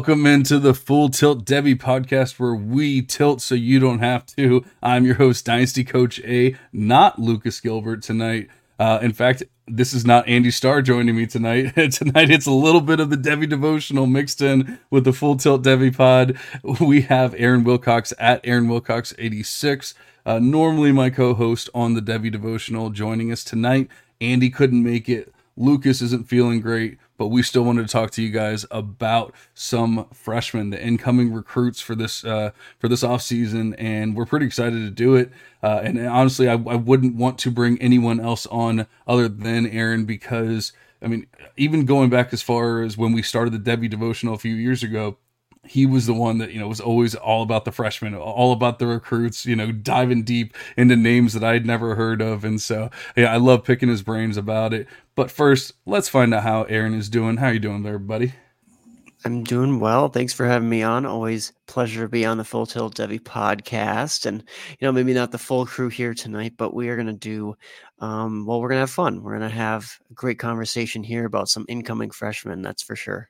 Welcome into the Full Tilt Devy podcast where we tilt so you don't have to. I'm your host, Dynasty Coach A, not Lucas Gilbert tonight. Uh, in fact, this is not Andy Starr joining me tonight. tonight it's a little bit of the Devy devotional mixed in with the Full Tilt Devy pod. We have Aaron Wilcox at Aaron Wilcox 86. Uh, normally my co-host on the Devy devotional joining us tonight. Andy couldn't make it. Lucas isn't feeling great but we still wanted to talk to you guys about some freshmen, the incoming recruits for this uh, for this off season, and we're pretty excited to do it. Uh, and honestly, I, I wouldn't want to bring anyone else on other than Aaron because I mean, even going back as far as when we started the Devy devotional a few years ago, he was the one that you know was always all about the freshmen, all about the recruits, you know, diving deep into names that I'd never heard of, and so yeah, I love picking his brains about it. But first, let's find out how Aaron is doing. How you doing there, buddy? I'm doing well. Thanks for having me on. Always pleasure to be on the Full Tilt Devy podcast. And you know, maybe not the full crew here tonight, but we are going to do. Um, well, we're going to have fun. We're going to have a great conversation here about some incoming freshmen. That's for sure.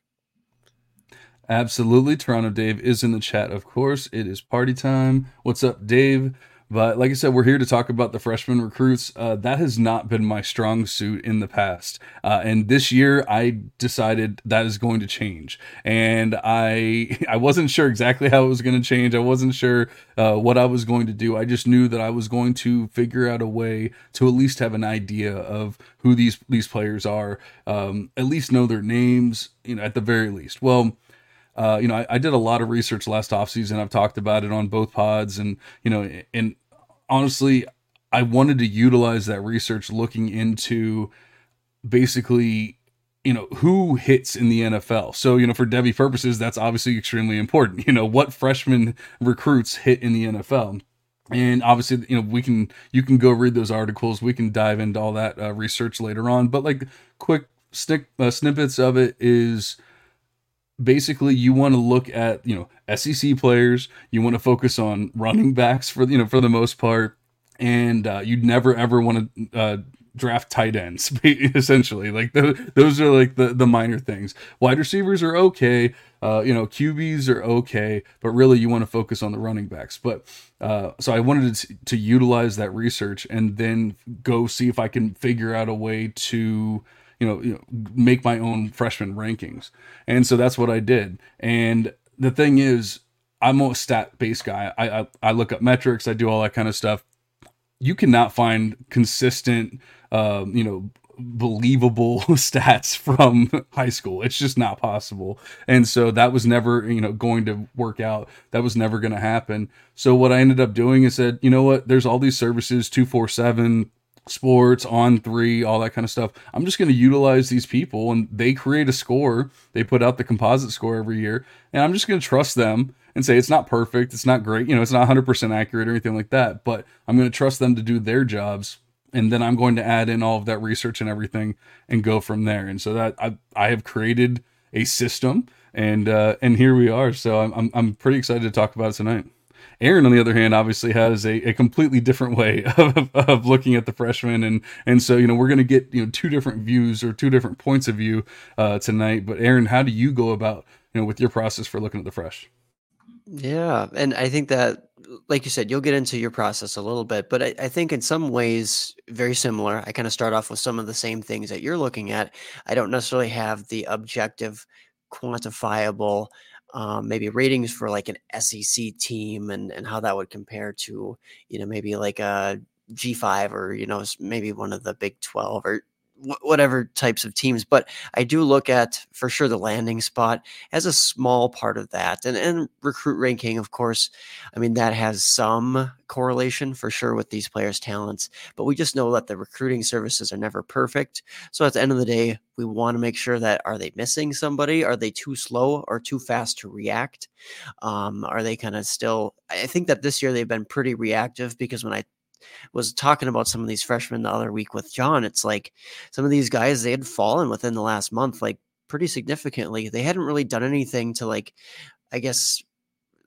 Absolutely. Toronto Dave is in the chat, of course. It is party time. What's up, Dave? But like I said, we're here to talk about the freshman recruits. Uh, that has not been my strong suit in the past. Uh, and this year, I decided that is going to change. And I I wasn't sure exactly how it was going to change. I wasn't sure uh, what I was going to do. I just knew that I was going to figure out a way to at least have an idea of who these these players are. Um, at least know their names. You know, at the very least. Well uh, you know, I, I, did a lot of research last offseason. I've talked about it on both pods, and you know, and honestly, I wanted to utilize that research looking into basically you know who hits in the NFL. So you know for Devy purposes, that's obviously extremely important. You know what freshman recruits hit in the NFL, and obviously you know we can you can go read those articles. We can dive into all that uh, research later on. But like quick snick, uh, snippets of it is basically you want to look at you know SEC players. You want to focus on running backs for you know for the most part, and uh, you'd never ever want to uh, draft tight ends. Essentially, like the, those are like the the minor things. Wide receivers are okay. Uh, you know, QBs are okay, but really you want to focus on the running backs. But uh, so I wanted to, to utilize that research and then go see if I can figure out a way to you know, you know make my own freshman rankings. And so that's what I did. And the thing is, I'm a stat based guy. I, I, I look up metrics. I do all that kind of stuff. You cannot find consistent, uh, you know, believable stats from high school. It's just not possible. And so that was never, you know, going to work out. That was never going to happen. So what I ended up doing is said, you know what? There's all these services, 247, sports on three all that kind of stuff. I'm just going to utilize these people and they create a score. They put out the composite score every year and i'm just going to trust them and say it's not perfect. It's not great. You know it's not 100% accurate or anything like that but i'm going to trust them to do their jobs and then i'm going to add in all of that research and everything and go from there. And so that i, I have created a system and uh and here we are. So i'm i'm, I'm pretty excited to talk about it tonight Aaron, on the other hand, obviously has a, a completely different way of, of looking at the freshman, and and so you know we're going to get you know two different views or two different points of view uh, tonight. But Aaron, how do you go about you know with your process for looking at the fresh? Yeah, and I think that, like you said, you'll get into your process a little bit, but I, I think in some ways very similar. I kind of start off with some of the same things that you're looking at. I don't necessarily have the objective, quantifiable um, maybe ratings for like an SEC team and and how that would compare to you know maybe like a G5 or you know maybe one of the Big 12 or whatever types of teams. But I do look at for sure the landing spot as a small part of that. And and recruit ranking, of course, I mean that has some correlation for sure with these players' talents. But we just know that the recruiting services are never perfect. So at the end of the day, we want to make sure that are they missing somebody? Are they too slow or too fast to react? Um, are they kind of still? I think that this year they've been pretty reactive because when I was talking about some of these freshmen the other week with John. It's like some of these guys they had fallen within the last month, like pretty significantly. They hadn't really done anything to like, I guess,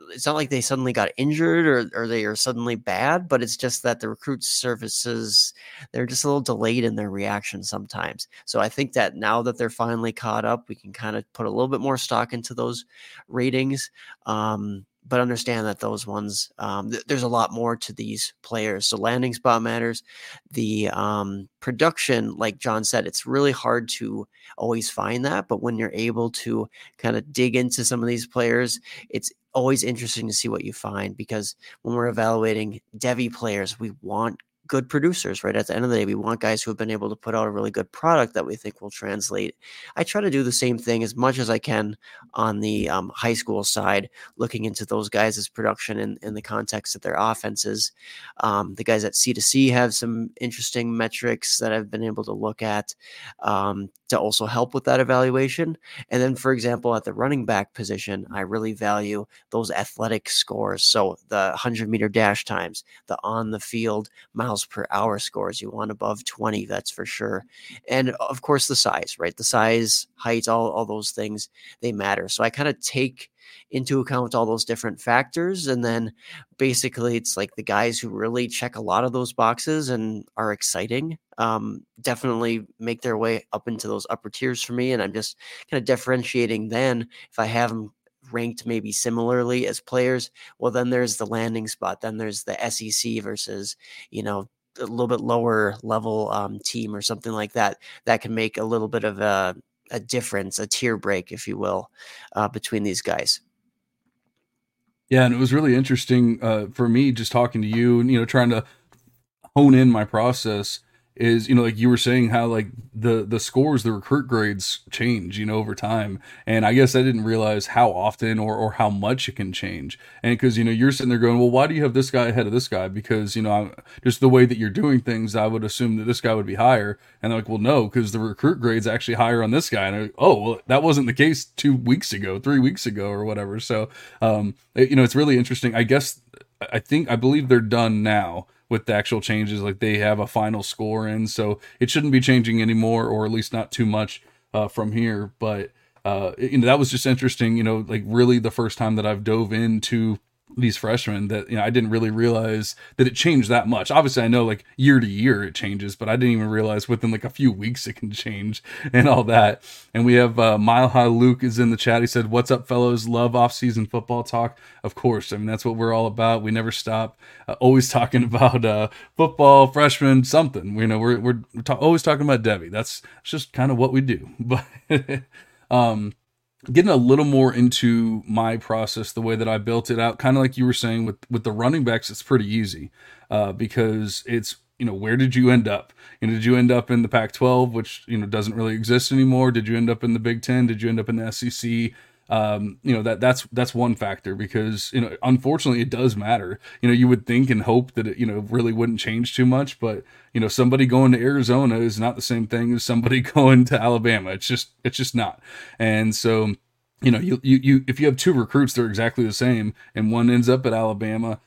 it's not like they suddenly got injured or, or they are suddenly bad, but it's just that the recruit services, they're just a little delayed in their reaction sometimes. So I think that now that they're finally caught up, we can kind of put a little bit more stock into those ratings. Um, but understand that those ones um, th- there's a lot more to these players. So landing spot matters. The um, production like john said it's really hard to always find that but when you're able to kind of dig into some of these players it's always interesting to see what you find because when we're evaluating devy players we want good producers, right? At the end of the day, we want guys who have been able to put out a really good product that we think will translate. I try to do the same thing as much as I can on the um, high school side, looking into those guys' production in, in the context of their offenses. Um, the guys at C2C have some interesting metrics that I've been able to look at um, to also help with that evaluation. And then, for example, at the running back position, I really value those athletic scores. So the 100 meter dash times, the on the field miles miles per hour scores. You want above 20, that's for sure. And of course, the size, right? The size, height, all, all those things, they matter. So I kind of take into account all those different factors. And then basically, it's like the guys who really check a lot of those boxes and are exciting um, definitely make their way up into those upper tiers for me. And I'm just kind of differentiating then if I have them ranked maybe similarly as players, well, then there's the landing spot. Then there's the SEC versus, you know, a little bit lower level um, team or something like that. That can make a little bit of a, a difference, a tier break, if you will, uh, between these guys. Yeah, and it was really interesting uh, for me just talking to you and you know trying to hone in my process is you know like you were saying how like the the scores the recruit grades change you know over time. And i guess i didn't realize how often or or how much it can change. And because you know you're sitting there going well why do you have this guy ahead of this guy? Because you know I'm, just the way that you're doing things i would assume that this guy would be higher. And they're like well no because the recruit grade's actually higher on this guy. And like, oh well that wasn't the case two weeks ago three weeks ago or whatever. So um it, you know it's really interesting. I guess i think i believe they're done now with the actual changes. Like they have a final score in, so it shouldn't be changing anymore, or at least not too much uh, from here. But uh, you know that was just interesting. You know, like really the first time that I've dove into these freshmen that you know I didn't really realize that it changed that much. Obviously, I know like year to year it changes, but I didn't even realize within like a few weeks it can change and all that. And we have uh, Mile High Luke is in the chat. He said, "What's up, fellows? Love off season football talk. Of course, I mean that's what we're all about. We never stop. Uh, always talking about uh, football, freshmen, something. You know, we're we're ta- always talking about Devy. That's just kind of what we do. But um getting a little more into my process the way that i built it out kind of like you were saying with with the running backs it's pretty easy uh, because it's you know where did you end up? You know did you end up in the pac 12 which you know doesn't really exist anymore? Did you end up in the big 10 did you end up in the sec um, you know that that's that's one factor because you know unfortunately it does matter. You know you would think and hope that it you know really wouldn't change too much but you know somebody going to arizona is not the same thing as somebody going to alabama. It's just it's just not. And so you know you you, you if you have two recruits they're exactly the same and one ends up at alabama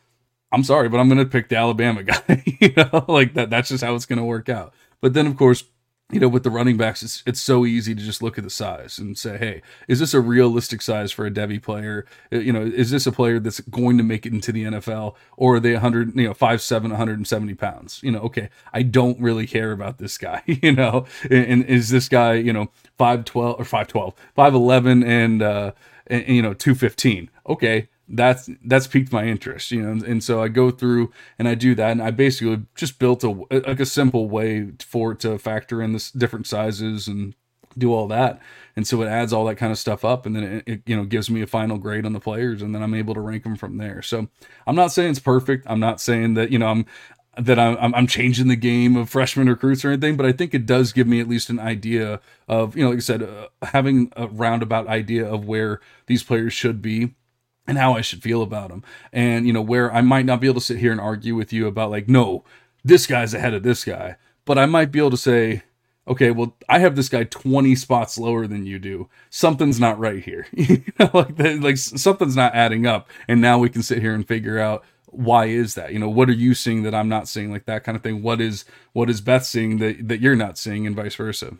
i'm sorry but i'm going to pick the alabama guy you know? Like that that's just how it's going to work out. But then of course you know, with the running backs, it's it's so easy to just look at the size and say, hey, is this a realistic size for a Devy player? Uh, you know, is this a player that's going to make it into the NFL, or are they 100, you know, five seven, 170 pounds? You know, okay, I don't really care about this guy. You know, and, and is this guy, you know, five twelve or five twelve, five eleven, and uh, and, you know, two fifteen? Okay, that's that's piqued my interest you know and, and, so i go through and i do that and i basically just built a like a simple way for it to factor in the different sizes and do all that. And so it adds all that kind of stuff up and then it, it, you know gives me a final grade on the players and then i'm able to rank them from there. So i'm not saying it's perfect. I'm not saying that you know i'm that I'm, I'm changing the game of freshman recruits or anything, but I think it does give me at least an idea of, you know, like I said, uh, having a roundabout idea of where these players should be and how I should feel about them. And, you know, where I might not be able to sit here and argue with you about, like, no, this guy's ahead of this guy, but I might be able to say, okay, well, I have this guy 20 spots lower than you do. Something's not right here. you know, like, like something's not adding up. And now we can sit here and figure out why is that? You know, what are you seeing that I'm not seeing? Like that kind of thing. What is what is Beth seeing that that you're not seeing, and vice versa.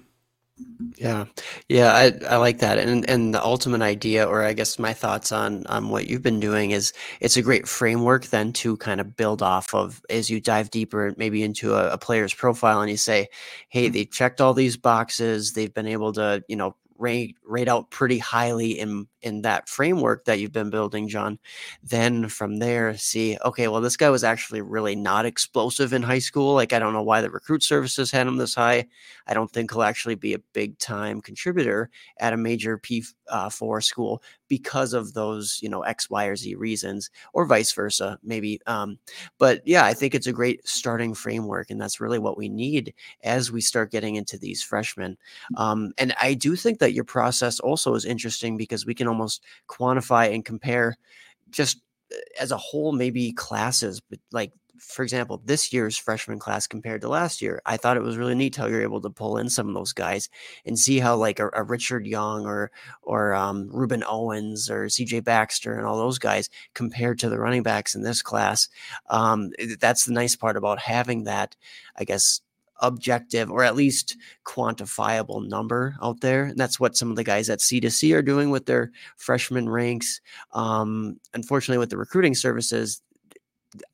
Yeah, yeah, I I like that, and and the ultimate idea, or I guess my thoughts on on what you've been doing is it's a great framework then to kind of build off of as you dive deeper, maybe into a, a player's profile, and you say, hey, mm-hmm. they've checked all these boxes, they've been able to, you know, rate rate out pretty highly in in that framework that you've been building, John. Then from there, see, okay, well, this guy was actually really not explosive in high school. Like, I don't know why the recruit services had him this high. I don't think he'll actually be a big time contributor at a major P uh, four school because of those, you know, X, Y, or Z reasons, or vice versa, maybe. Um, but yeah, I think it's a great starting framework, and that's really what we need as we start getting into these freshmen. Um, and I do think that your process also is interesting because we can almost quantify and compare just uh, as a whole, maybe classes, but like for example, this year's freshman class compared to last year, I thought it was really neat how you're able to pull in some of those guys and see how like a, a Richard Young or or um, Rueben Owens or C.J. Baxter and all those guys compared to the running backs in this class. Um, that's the nice part about having that, I guess, objective or at least quantifiable number out there. And that's what some of the guys at C2C are doing with their freshman ranks. Um, unfortunately, with the recruiting services,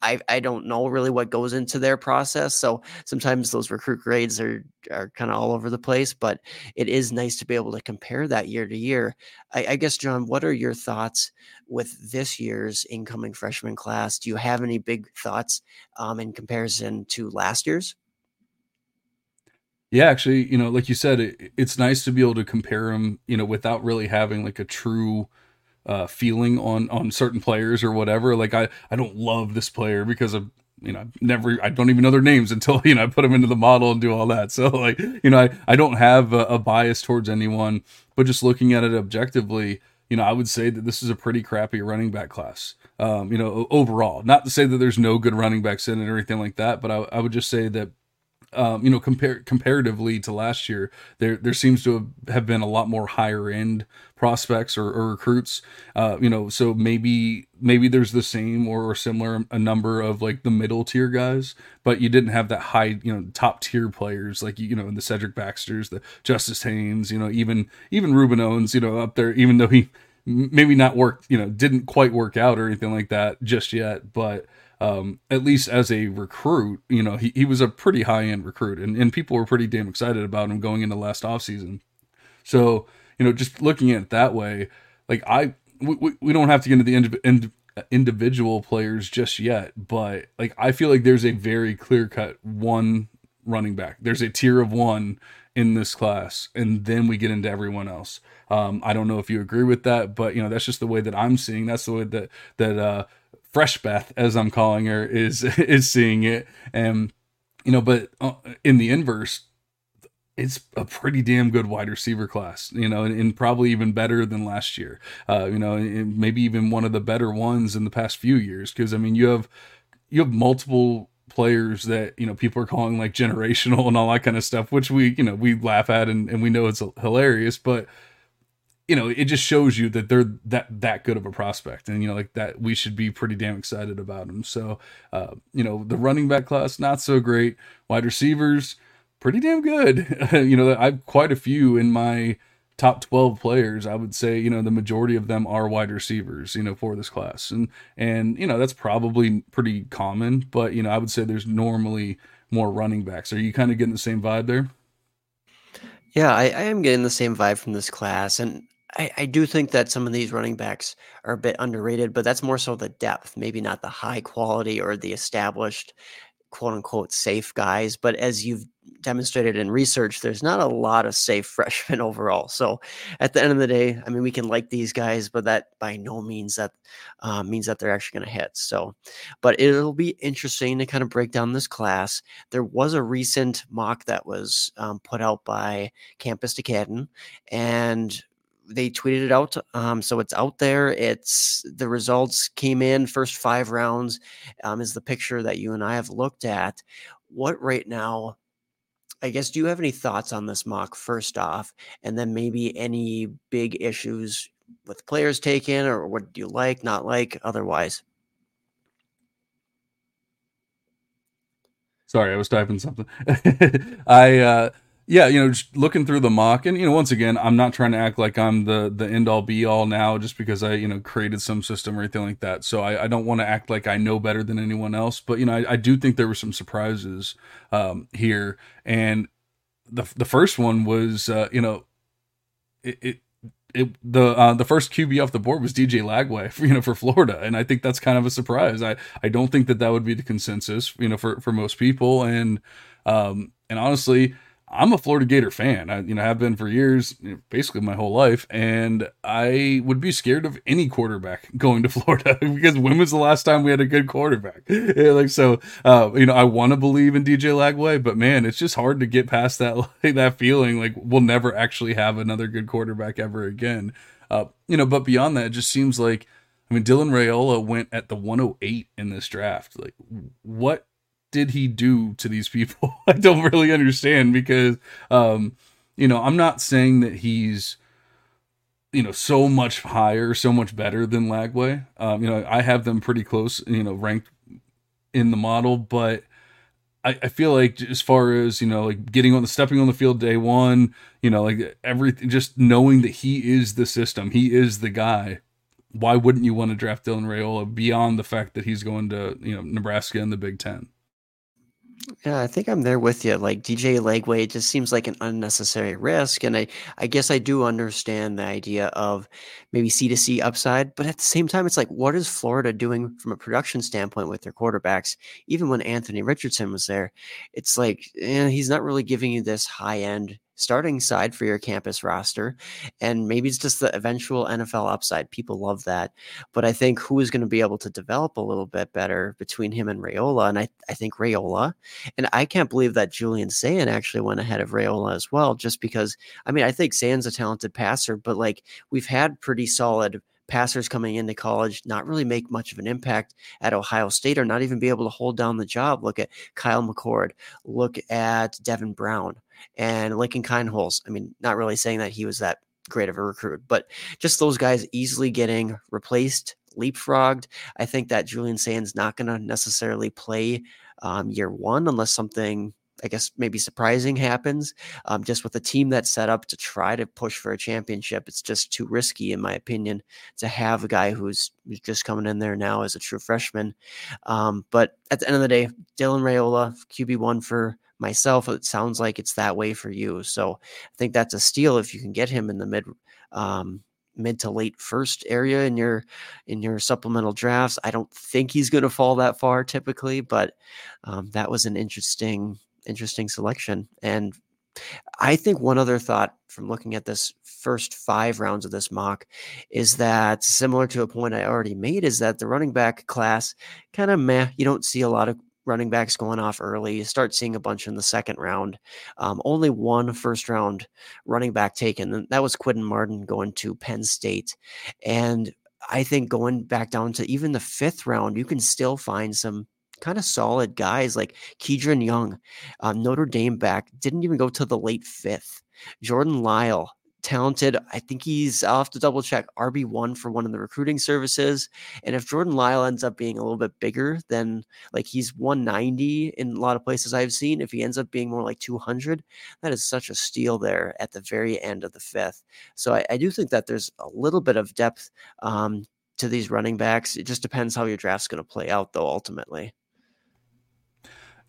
I, I don't know really what goes into their process. So sometimes those recruit grades are are kind of all over the place, but it is nice to be able to compare that year to year. I, I guess, John, what are your thoughts with this year's incoming freshman class? Do you have any big thoughts um, in comparison to last year's? Yeah, actually, you know, like you said, it, it's nice to be able to compare them, you know, without really having like a true uh, feeling on on certain players or whatever. Like I I don't love this player because of you know i never I don't even know their names until you know I put them into the model and do all that. So like you know I I don't have a, a bias towards anyone, but just looking at it objectively, you know I would say that this is a pretty crappy running back class. Um, you know overall, not to say that there's no good running backs in it or anything like that, but I, I would just say that um, you know, compare comparatively to last year, there there seems to have, been a lot more higher end prospects or, or recruits. Uh, you know, so maybe maybe there's the same or, similar a number of like the middle tier guys, but you didn't have that high, you know, top tier players like you know the Cedric Baxters, the Justice Haynes, you know, even even Rueben Owens, you know, up there, even though he maybe not worked, you know, didn't quite work out or anything like that just yet, but um, at least as a recruit, you know, he, he was a pretty high end recruit and, and people were pretty damn excited about him going into last offseason. So, you know, just looking at it that way, like I, we, we don't have to get into the end, individual players just yet, but like I feel like there's a very clear cut one running back. There's a tier of one in this class, and then we get into everyone else. Um, I don't know if you agree with that, but you know that's just the way that I'm seeing. That's the way that that uh, Fresh Beth, as I'm calling her, is is seeing it, and you know, but uh, in the inverse, it's a pretty damn good wide receiver class, you know, and, and probably even better than last year. Uh, you know, maybe even one of the better ones in the past few years. Because I mean, you have you have multiple players that you know people are calling like generational and all that kind of stuff, which we you know we laugh at and, and we know it's hilarious, but you know, it just shows you that they're that that good of a prospect, and you know, like that we should be pretty damn excited about them. So, uh, you know, the running back class not so great, wide receivers pretty damn good. you know, I've quite a few in my top 12 players i would say you know the majority of them are wide receivers you know for this class and and you know that's probably pretty common but you know i would say there's normally more running backs are you kind of getting the same vibe there Yeah, I, I am getting the same vibe from this class. And I, I do think that some of these running backs are a bit underrated, but that's more so the depth, maybe not the high quality or the established quote unquote safe guys. But as you've demonstrated in research, there's not a lot of safe freshmen overall. So at the end of the day, I mean, we can like these guys, but that by no means that uh, means that they're actually going to hit. So, but it'll be interesting to kind of break down this class. There was a recent mock that was um, put out by Campus2Canton, and they tweeted it out. Um, so it's out there. It's the results came in first five rounds um, is the picture that you and I have looked at. What right now? I guess do you have any thoughts on this mock first off, and then maybe any big issues with players taken, or what do you like, not like, otherwise? Sorry, I was typing something. I uh yeah, you know, just looking through the mock, and you know, once again, I'm not trying to act like I'm the the end all be all now, just because I you know created some system or anything like that. So I, I don't want to act like I know better than anyone else. But you know, I, I do think there were some surprises um, here, and the the first one was uh, you know, it, it it the uh, the first QB off the board was DJ Lagway, for, you know, for Florida, and I think that's kind of a surprise. I I don't think that that would be the consensus, you know, for for most people, and um and honestly, I'm a Florida Gator fan. I, you know, have been for years, basically my whole life, and I would be scared of any quarterback going to Florida because when was the last time we had a good quarterback? like so, uh, you know, I want to believe in DJ Lagway, but man, it's just hard to get past that like, that feeling like we'll never actually have another good quarterback ever again. Uh, you know, but beyond that, it just seems like I mean, Dylan Raiola went at the 108 in this draft. Like, what did he do to these people? I don't really understand because, um, you know, I'm not saying that he's, you know, so much higher, so much better than Lagway. Um, you know, I have them pretty close, you know, ranked in the model, but I, I feel like as far as, you know, like getting on the stepping on the field day one, you know, like everything, just knowing that he is the system, he is the guy. Why wouldn't you want to draft Dylan Raiola beyond the fact that he's going to, you know, Nebraska in the Big Ten? Yeah, I think I'm there with you. Like DJ Lagway just seems like an unnecessary risk. And I, I guess I do understand the idea of maybe C to C upside, but at the same time, it's like, what is Florida doing from a production standpoint with their quarterbacks? Even when Anthony Richardson was there, it's like eh, he's not really giving you this high end starting side for your campus roster. And maybe it's just the eventual NFL upside. People love that. But I think who is going to be able to develop a little bit better between him and Raiola? And I, I think Raiola. And I can't believe that Julian Sayin actually went ahead of Rayola as well, just because, I mean, I think Sayin's a talented passer, but like we've had pretty solid passers coming into college not really make much of an impact at Ohio State or not even be able to hold down the job. Look at Kyle McCord. Look at Devin Brown and Lincoln Kienholz. I mean, not really saying that he was that great of a recruit, but just those guys easily getting replaced, leapfrogged. I think that Julian Sayin's not going to necessarily play um, year one unless something I guess maybe surprising happens. Um, just with a team that's set up to try to push for a championship, it's just too risky, in my opinion, to have a guy who's, who's just coming in there now as a true freshman. Um, but at the end of the day, Dylan Raiola, QB one for myself, it sounds like it's that way for you. So I think that's a steal if you can get him in the mid um, mid to late first area in your in your supplemental drafts. I don't think he's going to fall that far typically, but um, that was an interesting interesting selection. And I think one other thought from looking at this first five rounds of this mock is that similar to a point I already made is that the running back class kind of meh. You don't see a lot of running backs going off early. You start seeing a bunch in the second round. Um, only one first round running back taken, that was Quinton Martin going to Penn State. And I think going back down to even the fifth round, you can still find some kind of solid guys like Kedren Young, um, Notre Dame back, didn't even go to the late fifth. Jordan Lyle, talented. I think he's, I'll have to double check, RB1 for one of the recruiting services. And if Jordan Lyle ends up being a little bit bigger than like he's 190 in a lot of places I've seen, if he ends up being more like 200, that is such a steal there at the very end of the fifth. So I, I do think that there's a little bit of depth um, to these running backs. It just depends how your draft's going to play out, though, ultimately.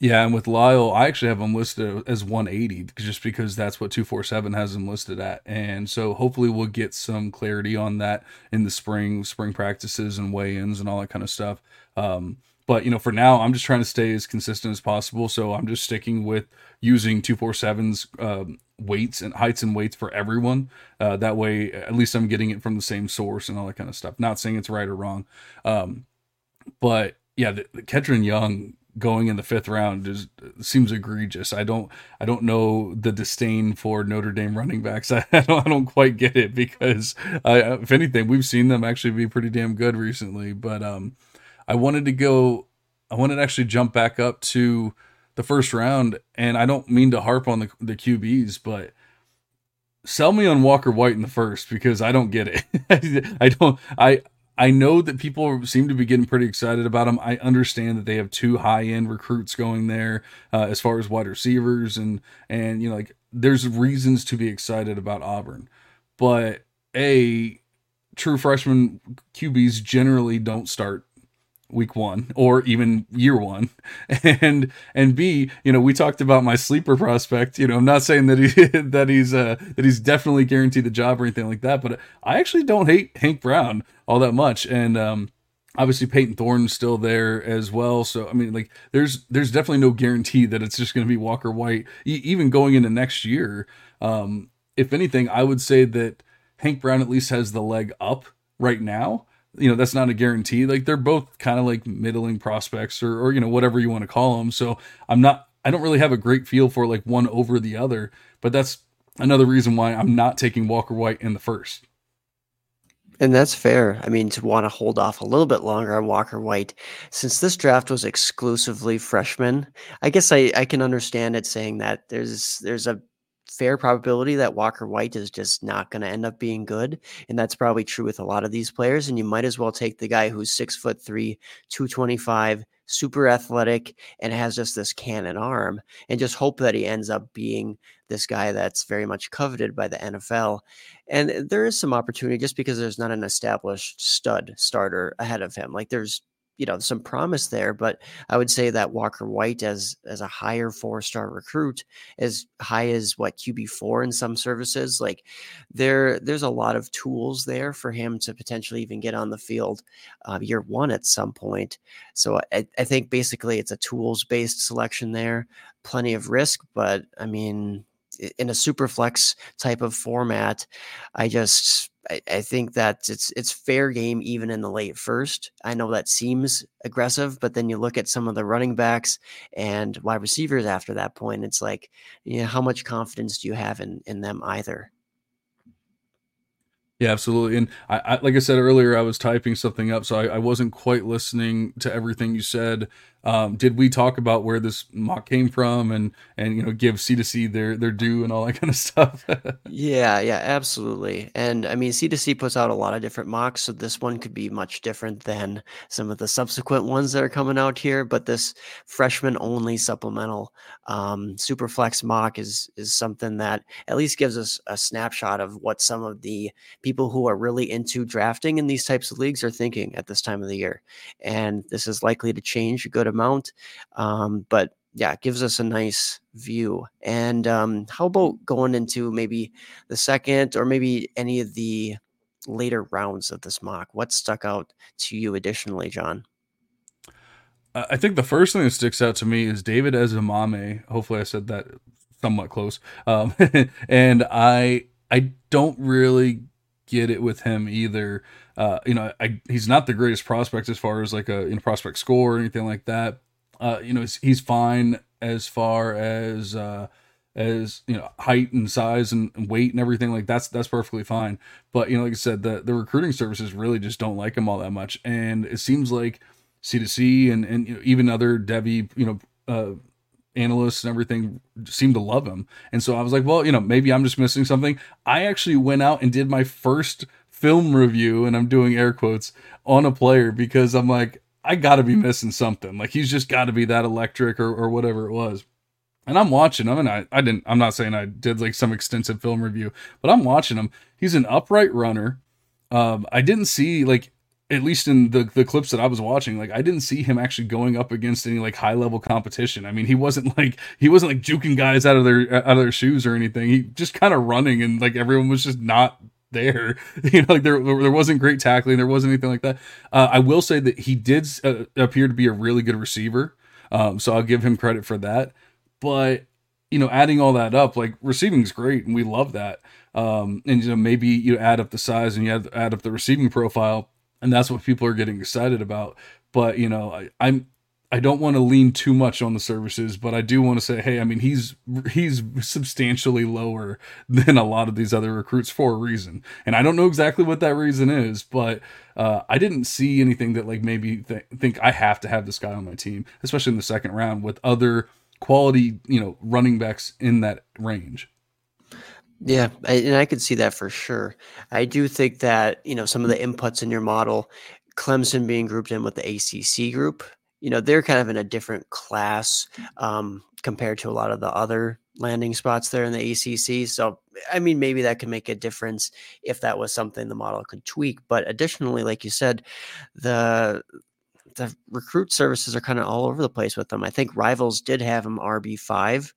Yeah, and with Lyle, I actually have him listed as 180 just because that's what 247 has him listed at. And so hopefully we'll get some clarity on that in the spring, spring practices and weigh-ins and all that kind of stuff. Um, but you know, for now, I'm just trying to stay as consistent as possible. So I'm just sticking with using 247's um, weights and heights and weights for everyone. Uh, that way, at least I'm getting it from the same source and all that kind of stuff. Not saying it's right or wrong, um, but yeah, the, the Kedren Young going in the fifth round is seems egregious. I don't I don't know the disdain for Notre Dame running backs. I, I don't I don't quite get it because uh, if anything, we've seen them actually be pretty damn good recently. But um, I wanted to go. I wanted to actually jump back up to the first round, and I don't mean to harp on the the QBs, but sell me on Walker White in the first because I don't get it. I don't I I know that people seem to be getting pretty excited about him. I understand that they have two high end recruits going there uh, as far as wide receivers and and you know like there's reasons to be excited about Auburn, but a true freshman QBs generally don't start week one or even year one. And and b you know we talked about my sleeper prospect. You know i'm not saying that he that he's uh that he's definitely guaranteed the job or anything like that but i actually don't hate hank brown all that much and um obviously Payton Thorne's still there as well. So I mean, like there's there's definitely no guarantee that it's just going to be Walker White. E- even going into next year, um, if anything, I would say that Hank Brown at least has the leg up right now. You know, that's not a guarantee. Like they're both kind of like middling prospects or or you know whatever you want to call them. So I'm not. I don't really have a great feel for like one over the other, but that's another reason why I'm not taking Walker White in the first. And that's fair. I mean, to want to hold off a little bit longer on Walker White, since this draft was exclusively freshmen, I guess I, I can understand it saying that there's there's a fair probability that Walker White is just not going to end up being good. And that's probably true with a lot of these players. And you might as well take the guy who's six foot three, 225, super athletic, and has just this cannon arm and just hope that he ends up being this guy that's very much coveted by the NFL. And uh, there is some opportunity just because there's not an established stud starter ahead of him. Like there's you know some promise there but i would say that walker white as as a higher four star recruit as high as what qb4 in some services like there there's a lot of tools there for him to potentially even get on the field uh, year one at some point. So I, I think basically it's a tools based selection there plenty of risk but i mean in a super flex type of format i just I, I, think that it's it's fair game even in the late first. I know that seems aggressive, but then you look at some of the running backs and wide receivers after that point. It's like, you know, how much confidence do you have in in them either? Yeah, absolutely. And I, I, like I said earlier, I was typing something up, so I, I wasn't quite listening to everything you said. Um, did we talk about where this mock came from and and you know give C2C their their due and all that kind of stuff? yeah, yeah, absolutely. And I mean, C2C puts out a lot of different mocks, so this one could be much different than some of the subsequent ones that are coming out here. But this freshman only supplemental um, Superflex mock is is something that at least gives us a snapshot of what some of the people who are really into drafting in these types of leagues are thinking at this time of the year. And this is likely to change a good amount. Um, but yeah, it gives us a nice view. And um, how about going into maybe the second or maybe any of the later rounds of this mock? What stuck out to you additionally, John? I think the first thing that sticks out to me is David Eziomume. Hopefully, I said that somewhat close. Um, and I I don't really get it with him either. Uh, you know, I, he's not the greatest prospect as far as like a in prospect score or anything like that. Uh, you know, he's, fine as far as uh, as you know height and size and, weight and everything like that's that's perfectly fine. But you know, like I said, the the recruiting services really just don't like him all that much, and it seems like C2C and and you know, even other Devy you know uh, analysts and everything seem to love him. And so I was like, well, you know, maybe I'm just missing something. I actually went out and did my first film review, and I'm doing air quotes on a player because I'm like, I got to be missing something. Like he's just got to be that electric or, or whatever it was. And I'm watching him, and I, I didn't. I'm not saying I did like some extensive film review, but I'm watching him. He's an upright runner. Um, I didn't see like at least in the the clips that I was watching, like I didn't see him actually going up against any like high level competition. I mean, he wasn't like he wasn't like juking guys out of their out of their shoes or anything. He just kind of running, and like everyone was just not there. You know, like there there wasn't great tackling, there wasn't anything like that. Uh, I will say that he did uh, appear to be a really good receiver, um, so I'll give him credit for that. But you know, adding all that up, like receiving is great, and we love that. Um, and you know, maybe you add up the size and you add, add up the receiving profile, and that's what people are getting excited about. But you know, I, I'm I don't want to lean too much on the services, but I do want to say, hey, I mean, he's he's substantially lower than a lot of these other recruits for a reason, and I don't know exactly what that reason is, but uh, I didn't see anything that like maybe th- think I have to have this guy on my team, especially in the second round with other quality, you know, running backs in that range. Yeah, I, and I could see that for sure. I do think that you know some of the inputs in your model, Clemson being grouped in with the ACC group, you know they're kind of in a different class um, compared to a lot of the other landing spots there in the ACC. So, I mean, maybe that could make a difference if that was something the model could tweak. But additionally, like you said, the the recruit services are kind of all over the place with them. I think Rivals did have him RB five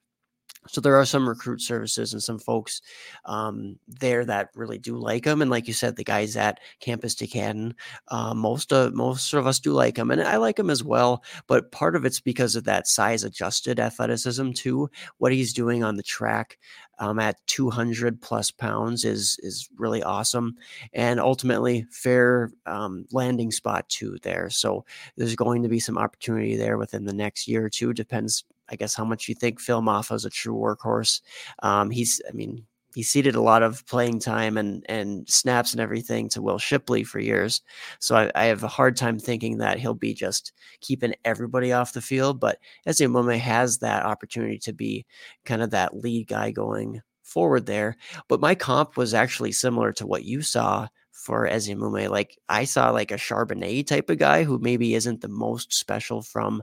so there are some recruit services and some folks um, there that really do like him. And like you said, the guys at Campus2Canton, uh, most of most of us do like him, and I like him as well. But part of it's because of that size adjusted athleticism too. What he's doing on the track um, at 200 plus pounds is is really awesome, and ultimately fair um, landing spot too there. So there's going to be some opportunity there within the next year or two. Depends I guess how much you think Phil Mafah is a true workhorse. Um, he's, I mean, he ceded a lot of playing time and and snaps and everything to Will Shipley for years. So I, I have a hard time thinking that he'll be just keeping everybody off the field. But Eziomume has that opportunity to be kind of that lead guy going forward there. But my comp was actually similar to what you saw for Eziomume. Like I saw like a Charbonnet type of guy who maybe isn't the most special from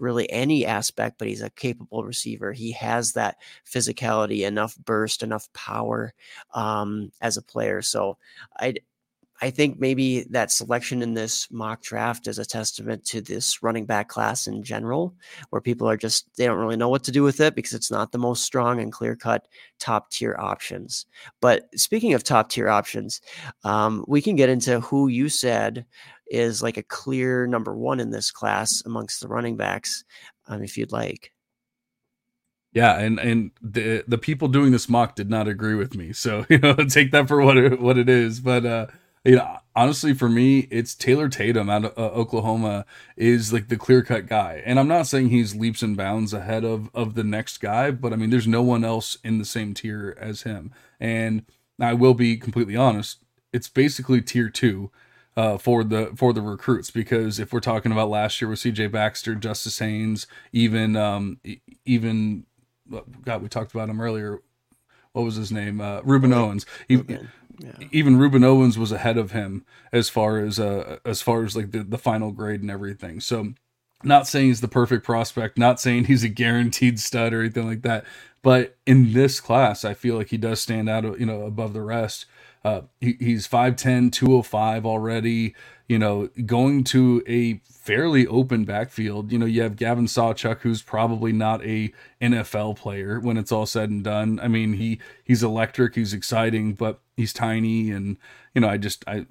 really any aspect, but he's a capable receiver. He has that physicality, enough burst, enough power um, as a player. So I I think maybe that selection in this mock draft is a testament to this running back class in general, where people are just, they don't really know what to do with it because it's not the most strong and clear cut top tier options. But speaking of top tier options, um, we can get into who you said is like a clear number one in this class amongst the running backs, um, if you'd like. Yeah, and and the the people doing this mock did not agree with me, so you know take that for what it, what it is. But uh, you know, honestly, for me, it's Taylor Tatum out of uh, Oklahoma is like the clear cut guy, and I'm not saying he's leaps and bounds ahead of of the next guy, but I mean, there's no one else in the same tier as him. And I will be completely honest, it's basically tier two. Uh, for the for the recruits because if we're talking about last year with CJ Baxter, Justice Haynes, even um, even God, we talked about him earlier. What was his name? Uh, Rueben Owens. He, yeah. even Rueben Owens was ahead of him as far as uh as far as like the, the final grade and everything. So not saying he's the perfect prospect, not saying he's a guaranteed stud or anything like that. But in this class, I feel like he does stand out, you know, above the rest. Uh, he, he's 5'10, 205 already, you know, going to a fairly open backfield. You know, you have Gavin Sawchuk, who's probably not a NFL player when it's all said and done. I mean, he he's electric, he's exciting, but he's tiny, and you know, I just I.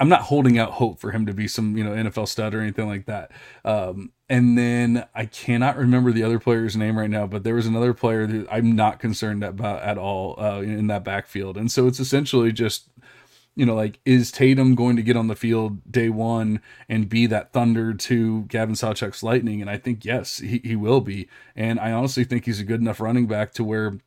I'm not holding out hope for him to be some, you know, NFL stud or anything like that. Um, and then I cannot remember the other player's name right now, but there was another player that I'm not concerned about at all uh, in that backfield. And so it's essentially just you know, like is Tatum going to get on the field day one and be that thunder to Gavin Sawchuk's lightning? And I think yes, he, he will be. And I honestly think he's a good enough running back to where,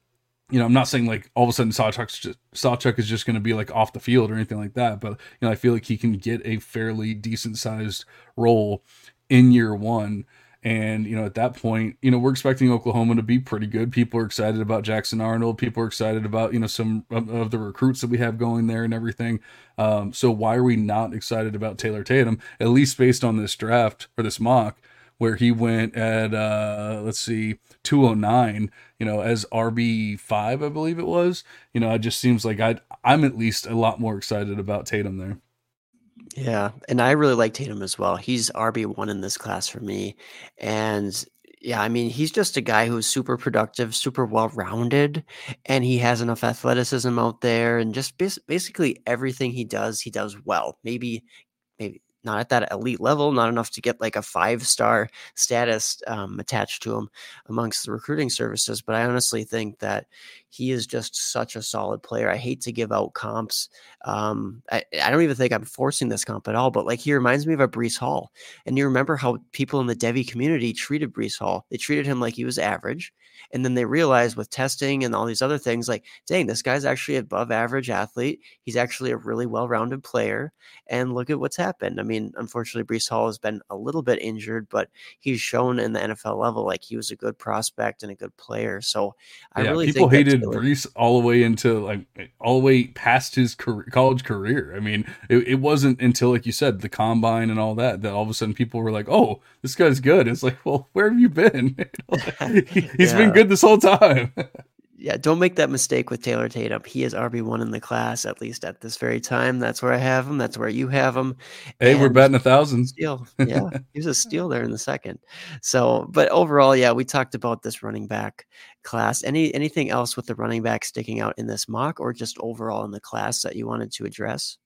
you know, I'm not saying like all of a sudden Sawchuk's just, Sawchuk is just going to be like off the field or anything like that, but you know, I feel like he can get a fairly decent sized role in year one and, you know, at that point, you know, we're expecting Oklahoma to be pretty good. People are excited about Jackson Arnold. People are excited about, you know, some of, of the recruits that we have going there and everything. Um, so why are we not excited about Taylor Tatum, at least based on this draft or this mock? where he went at uh let's see 209 you know as rb5 i believe it was you know it just seems like i i'm at least a lot more excited about tatum there yeah, and I really like Tatum as well. He's RB1 in this class for me. And yeah, I mean, he's just a guy who's super productive, super well rounded, and he has enough athleticism out there. And just bas- basically everything he does, he does well. Maybe not at that elite level, not enough to get like a five star status um, attached to him amongst the recruiting services. But I honestly think that he is just such a solid player. I hate to give out comps. Um, I, I don't even think I'm forcing this comp at all, but like he reminds me of a Breece Hall. And you remember how people in the Devy community treated Breece Hall? They treated him like he was average. And then they realized with testing and all these other things, like, dang, this guy's actually above average athlete. He's actually a really well rounded player. And look at what's happened. I mean, unfortunately, Breece Hall has been a little bit injured, but he's shown in the NFL level like he was a good prospect and a good player. So I yeah, really people hated Breece all the way into like eh, all the way past his career, college career. I mean, it, it, wasn't until like you said the combine and all that that all of a sudden people were like, "Oh, this guy's good." It's like, well, where have you been? he, has yeah. been good this whole time yeah, don't make that mistake with Taylor Tatum. He is RB one in the class, at least at this very time. That's where I have him. That's where you have him. Hey, and we're betting a thousand. Steal, yeah, he was a steal there in the second. So, but overall, yeah, we talked about this running back class. Any anything else with the running back sticking out in this mock, or just overall in the class that you wanted to address?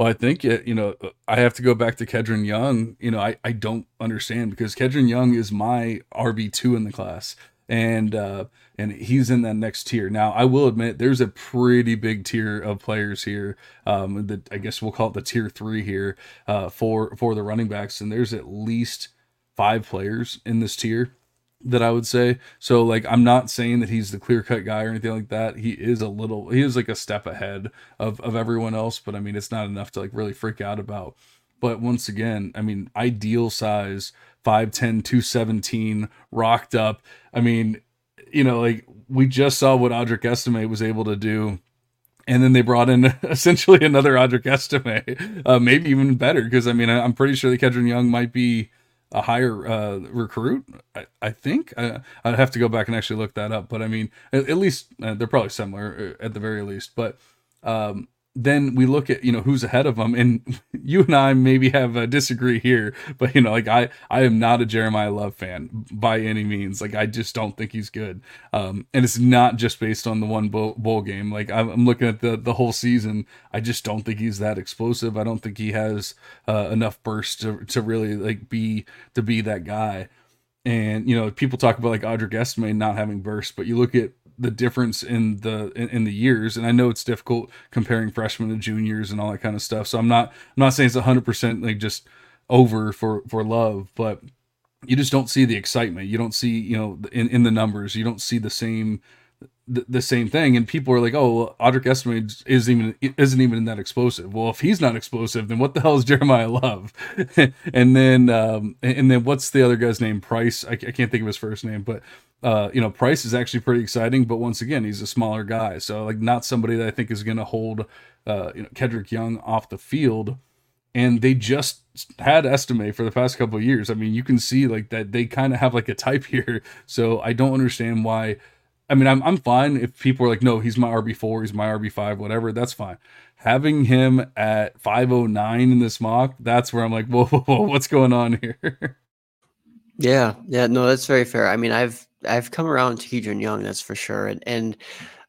Well, I think you know I have to go back to Kedren Young. You know, I, I don't understand because Kedren Young is my RB two in the class and uh, and he's in that next tier. Now, I will admit there's a pretty big tier of players here. Um, that I guess we'll call it the tier three here uh, for for the running backs, and there's at least five players in this tier that I would say. So like I'm not saying that he's the clear cut guy or anything like that. He is a little he is like a step ahead of of everyone else, but I mean it's not enough to like really freak out about. But once again, I mean ideal size 5'10, 217, rocked up. I mean, you know, like we just saw what Audric Estime was able to do. And then they brought in essentially another Audric Estime, uh, maybe even better. Because I mean, I'm pretty sure that Kedren Young might be a higher uh, recruit. I, I think I, would have to go back and actually look that up. But I mean, at, at least uh, they're probably similar uh, at the very least. But um, then we look at you know who's ahead of them and you and i maybe have a disagree here but you know like i i am not a Jeremiyah Love fan by any means. Like i just don't think he's good. Um and it's not just based on the one bowl, bowl game. Like i'm looking at the the whole season. I just don't think he's that explosive. I don't think he has uh, enough burst to, to really like be to be that guy. And you know people talk about like Audric Estime not having burst but you look at the difference in the in, in, the years. And i know it's difficult comparing freshmen to juniors and all that kind of stuff. So i'm not i'm not saying it's 100% like just over for for love but you just don't see the excitement. You don't see you know in, in the numbers. You don't see the same the, same thing and people are like oh Audric Estime isn't even isn't even that explosive well if he's not explosive then what the hell is Jeremiyah Love and then um and then what's the other guy's name Price I, I can't think of his first name but uh, you know, Price is actually pretty exciting, but once again, he's a smaller guy, so like not somebody that I think is going to hold, uh, you know, Kedrick Young off the field. And they just had Estime for the past couple of years. I mean, you can see like that they kind of have like a type here. So I don't understand why. I mean, I'm I'm fine if people are like, no, he's my RB four, he's my RB five, whatever. That's fine. Having him at 509 in this mock, that's where I'm like, whoa, whoa, whoa what's going on here? Yeah, yeah, no, that's very fair. I mean, I've I've come around to Kedren Young, that's for sure. And and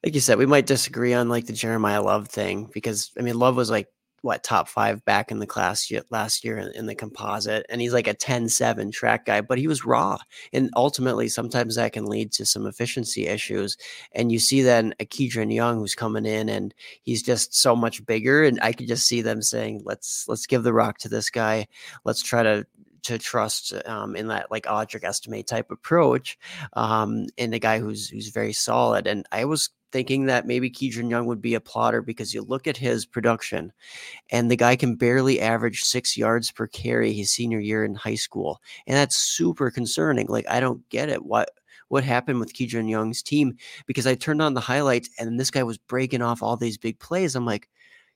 like you said, we might disagree on like the Jeremiyah Love thing because I mean Love was like what top five back in the class last year in, in the composite and he's like a 10-7 track guy but he was raw and ultimately sometimes that can lead to some efficiency issues and you see then a Kedren Young who's coming in and he's just so much bigger and I could just see them saying let's let's give the rock to this guy let's try to to trust um, in that like Audric Estime type approach um, in a guy who's who's very solid. And I was thinking that maybe Kedren Young would be a plodder because you look at his production and the guy can barely average six yards per carry his senior year in high school. And that's super concerning. Like, I don't get it. What what happened with Kedren Young's team? Because I turned on the highlights and this guy was breaking off all these big plays. I'm like,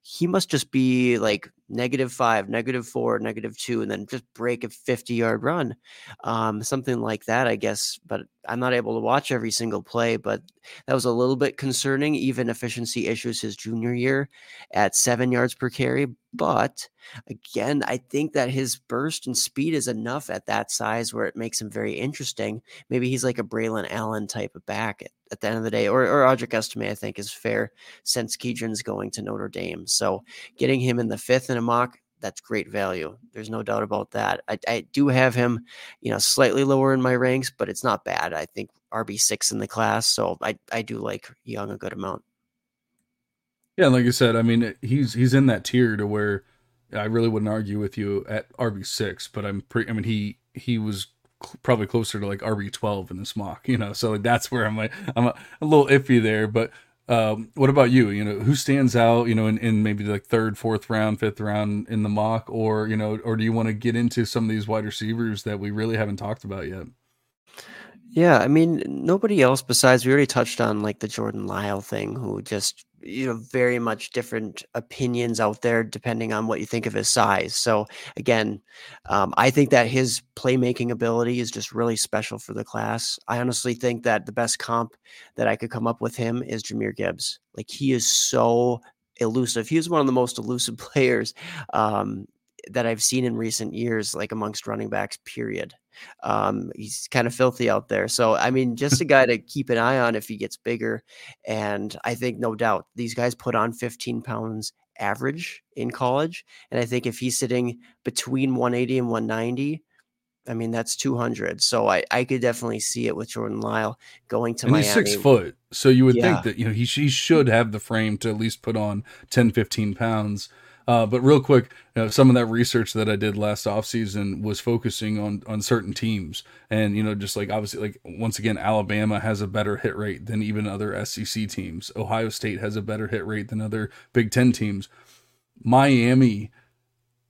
he must just be like negative five, negative four, negative two, and then just break a 50 yard run. Um, something like that, I guess. But I'm not able to watch every single play, but that was a little bit concerning. Even efficiency issues his junior year at seven yards per carry. But again, I think that his burst and speed is enough at that size where it makes him very interesting. Maybe he's like a Braylon Allen type of back at, at the end of the day, or, or Audric Estime, I think, is fair since Kedren's going to Notre Dame. So getting him in the fifth in a mock, that's great value. There's no doubt about that. I, I do have him, you know, slightly lower in my ranks, but it's not bad. I think RB six in the class, so I I do like Young a good amount. Yeah, like I said, I mean, he's he's in that tier to where I really wouldn't argue with you at RB six, but I'm pretty. I mean, he he was cl- probably closer to like RB twelve in this mock, you know. So like, that's where I'm like I'm a, a little iffy there. But um, what about you? You know, who stands out? You know, in, in maybe like third, fourth round, fifth round in the mock, or you know, or do you want to get into some of these wide receivers that we really haven't talked about yet? Yeah, I mean, nobody else besides we already touched on like the Jordan Lyle thing, who just you know very much different opinions out there depending on what you think of his size. So again, um, I think that his playmaking ability is just really special for the class. I honestly think that the best comp that I could come up with him is Jahmyr Gibbs. Like he is so elusive. He was one of the most elusive players um, that I've seen in recent years, like amongst running backs, period. Um, he's kind of filthy out there. So, I mean, just a guy to keep an eye on if he gets bigger. And I think, no doubt, these guys put on 15 pounds average in college. And I think if he's sitting between 180 and 190, I mean, that's 200. So I, I could definitely see it with Jordan Lyle going to and Miami. He's six foot. So you would yeah. think that, you know, he, he should have the frame to at least put on 10, 15 pounds. Uh, but real quick, some of that research that I did last offseason was focusing on on certain teams, and you know, just like obviously, like once again, Alabama has a better hit rate than even other SEC teams. Ohio State has a better hit rate than other Big Ten teams. Miami,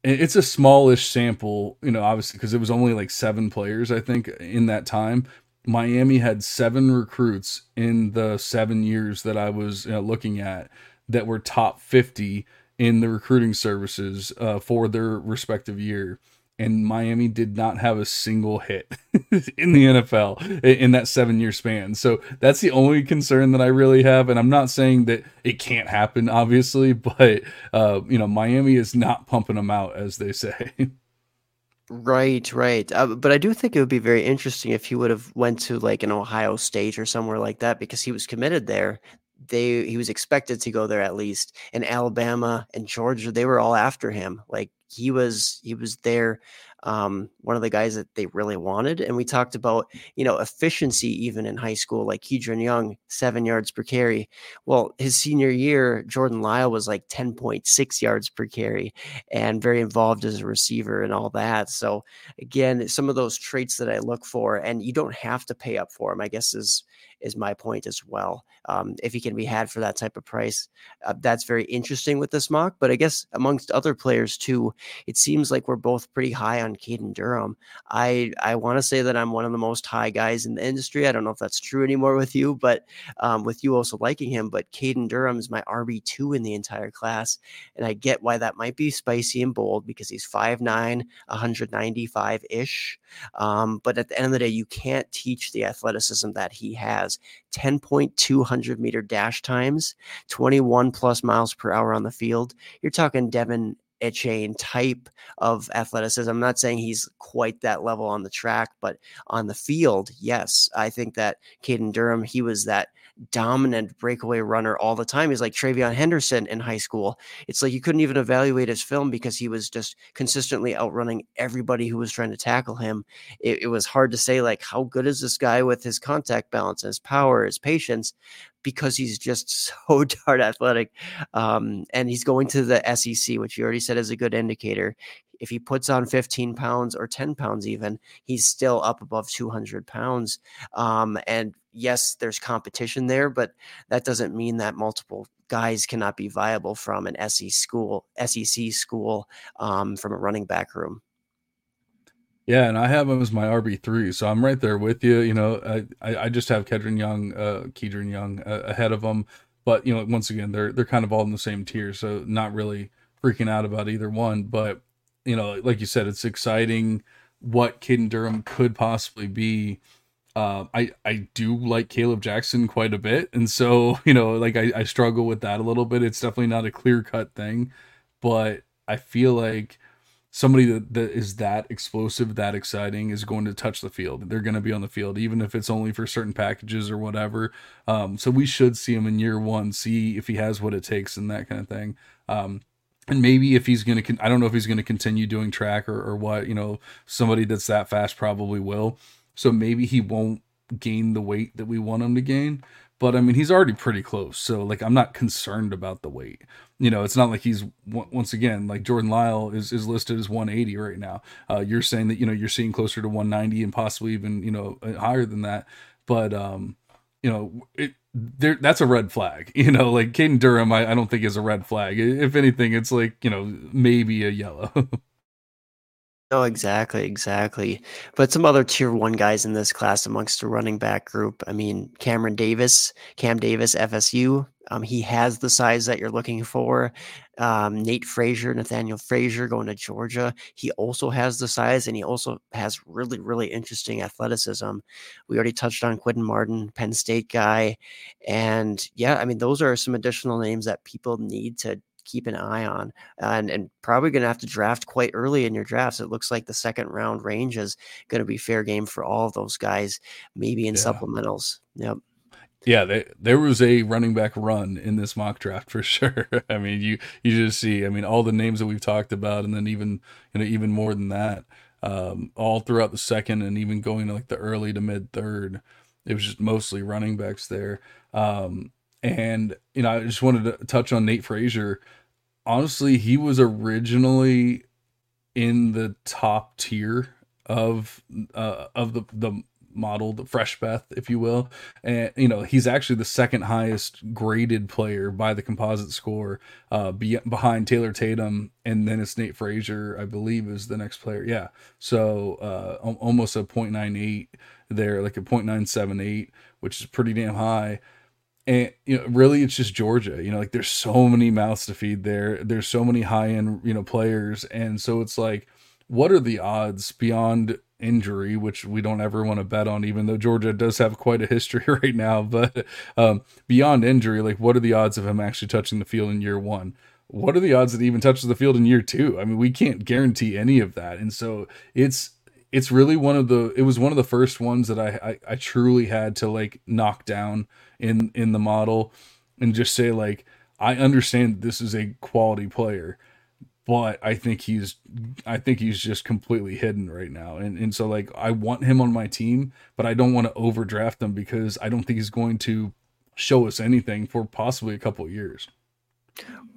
it's a smallish sample, you know, obviously because it was only like seven players, I think, in that time. Miami had seven recruits in the seven years that I was you know, looking at that were top 50 in the recruiting services uh, for their respective year. And Miami did not have a single hit in the NFL in that seven year span. So that's the only concern that I really have. And I'm not saying that it can't happen, obviously, but, uh, you know, Miami is not pumping them out, as they say. Right, right. Uh, but I do think it would be very interesting if he would have went to like an Ohio State or somewhere like that because he was committed there they he was expected to go there at least and alabama and georgia they were all after him like he was he was there um, one of the guys that they really wanted and we talked about you know efficiency even in high school like Kedren Young seven yards per carry. Well his senior year Jordan Lyle was like 10.6 yards per carry and very involved as a receiver and all that so again some of those traits that I look for and you don't have to pay up for them I guess is is my point as well. Um, if he can be had for that type of price, uh, that's very interesting with this mock. But I guess amongst other players too, it seems like we're both pretty high on Caden Durham. I I want to say that I'm one of the most high guys in the industry. I don't know if that's true anymore with you, but um, with you also liking him. But Caden Durham is my RB two in the entire class, and I get why that might be spicy and bold because he's 5'9", 195 ish. Um, but at the end of the day, you can't teach the athleticism that he has. 10.200 meter dash times, 21 plus miles per hour on the field. You're talking De'Von Achane type of athleticism. I'm not saying he's quite that level on the track, but on the field, yes. I think that Caden Durham, he was that dominant breakaway runner all the time. He's like TreVeyon Henderson in high school. It's like you couldn't even evaluate his film because he was just consistently outrunning everybody who was trying to tackle him. It, it was hard to say, like, how good is this guy with his contact balance, his power, his patience because he's just so darn athletic. Um, and he's going to the SEC, which you already said is a good indicator. If he puts on 15 pounds or 10 pounds, even, he's still up above 200 pounds. Um, and yes, there's competition there, but that doesn't mean that multiple guys cannot be viable from an SEC school, SEC school, um, from a running back room. Yeah, and I have him as my RB three, so I'm right there with you. You know, I I, just have Kedren Young, uh, Kedren Young uh, ahead of him, but you know, once again, they're they're kind of all in the same tier, so not really freaking out about either one. But you know, like you said, it's exciting what Caden Durham could possibly be. Uh, I I do like Kaleb Jackson quite a bit, and so you know, like I, I struggle with that a little bit. It's definitely not a clear cut thing, but I feel like somebody that, that is that explosive, that exciting is going to touch the field. They're going to be on the field, even if it's only for certain packages or whatever. Um, so we should see him in year one, see if he has what it takes and that kind of thing. Um, and maybe if he's going to, I don't know if he's going to continue doing track or, or what, you know, somebody that's that fast probably will. So maybe he won't gain the weight that we want him to gain. But I mean, he's already pretty close. So like, I'm not concerned about the weight. You know, it's not like he's once again like Jordan Lyle is is listed as 180 right now. Uh, you're saying that you know you're seeing closer to 190 and possibly even you know uh, higher than that. But um, you know, it there that's a red flag. You know, like Caden Durham, I, I don't think is a red flag. If anything, it's like you know maybe a yellow. Oh, exactly, exactly. But some other tier one guys in this class amongst the running back group. I mean, Cameron Davis, Cam Davis, FSU. Um, he has the size that you're looking for. Um, Nate Frazier, Nathaniel Frazier going to Georgia. He also has the size and he also has really, really interesting athleticism. We already touched on Quinton Martin, Penn State guy. And yeah, I mean, those are some additional names that people need to keep an eye on and, and probably going to have to draft quite early in your drafts. It looks like the second round range is going to be fair game for all of those guys, maybe in yeah. supplementals. Yep. Yeah, they, there was a running back run in this mock draft for sure. I mean, you you just see, I mean, all the names that we've talked about, and then even you know even more than that, um, all throughout the second and even going to like the early to mid third, it was just mostly running backs there. Um, and you know, I just wanted to touch on Nate Frazier. Honestly, he was originally in the top tier of uh, of the the model, the fresh Beth, if you will. And you know, he's actually the second highest graded player by the composite score, uh, be, behind Taylor Tatum, and then it's Nate Frazier, I believe, is the next player. Yeah, so uh, almost a 0.98 there, like a 0.978, which is pretty damn high and you know really it's just georgia you know like there's so many mouths to feed there. There's so many high end you know players. And so it's like what are the odds beyond injury which we don't ever want to bet on even though georgia does have quite a history right now but um, beyond injury like what are the odds of him actually touching the field in year one? What are the odds that he even touches the field in year two? I mean we can't guarantee any of that. And so it's it's really one of the it was one of the first ones that I, I I, truly had to like knock down in in the model and just say like I understand this is a quality player but I think he's I think he's just completely hidden right now and and so like I want him on my team but I don't want to overdraft him because I don't think he's going to show us anything for possibly a couple years.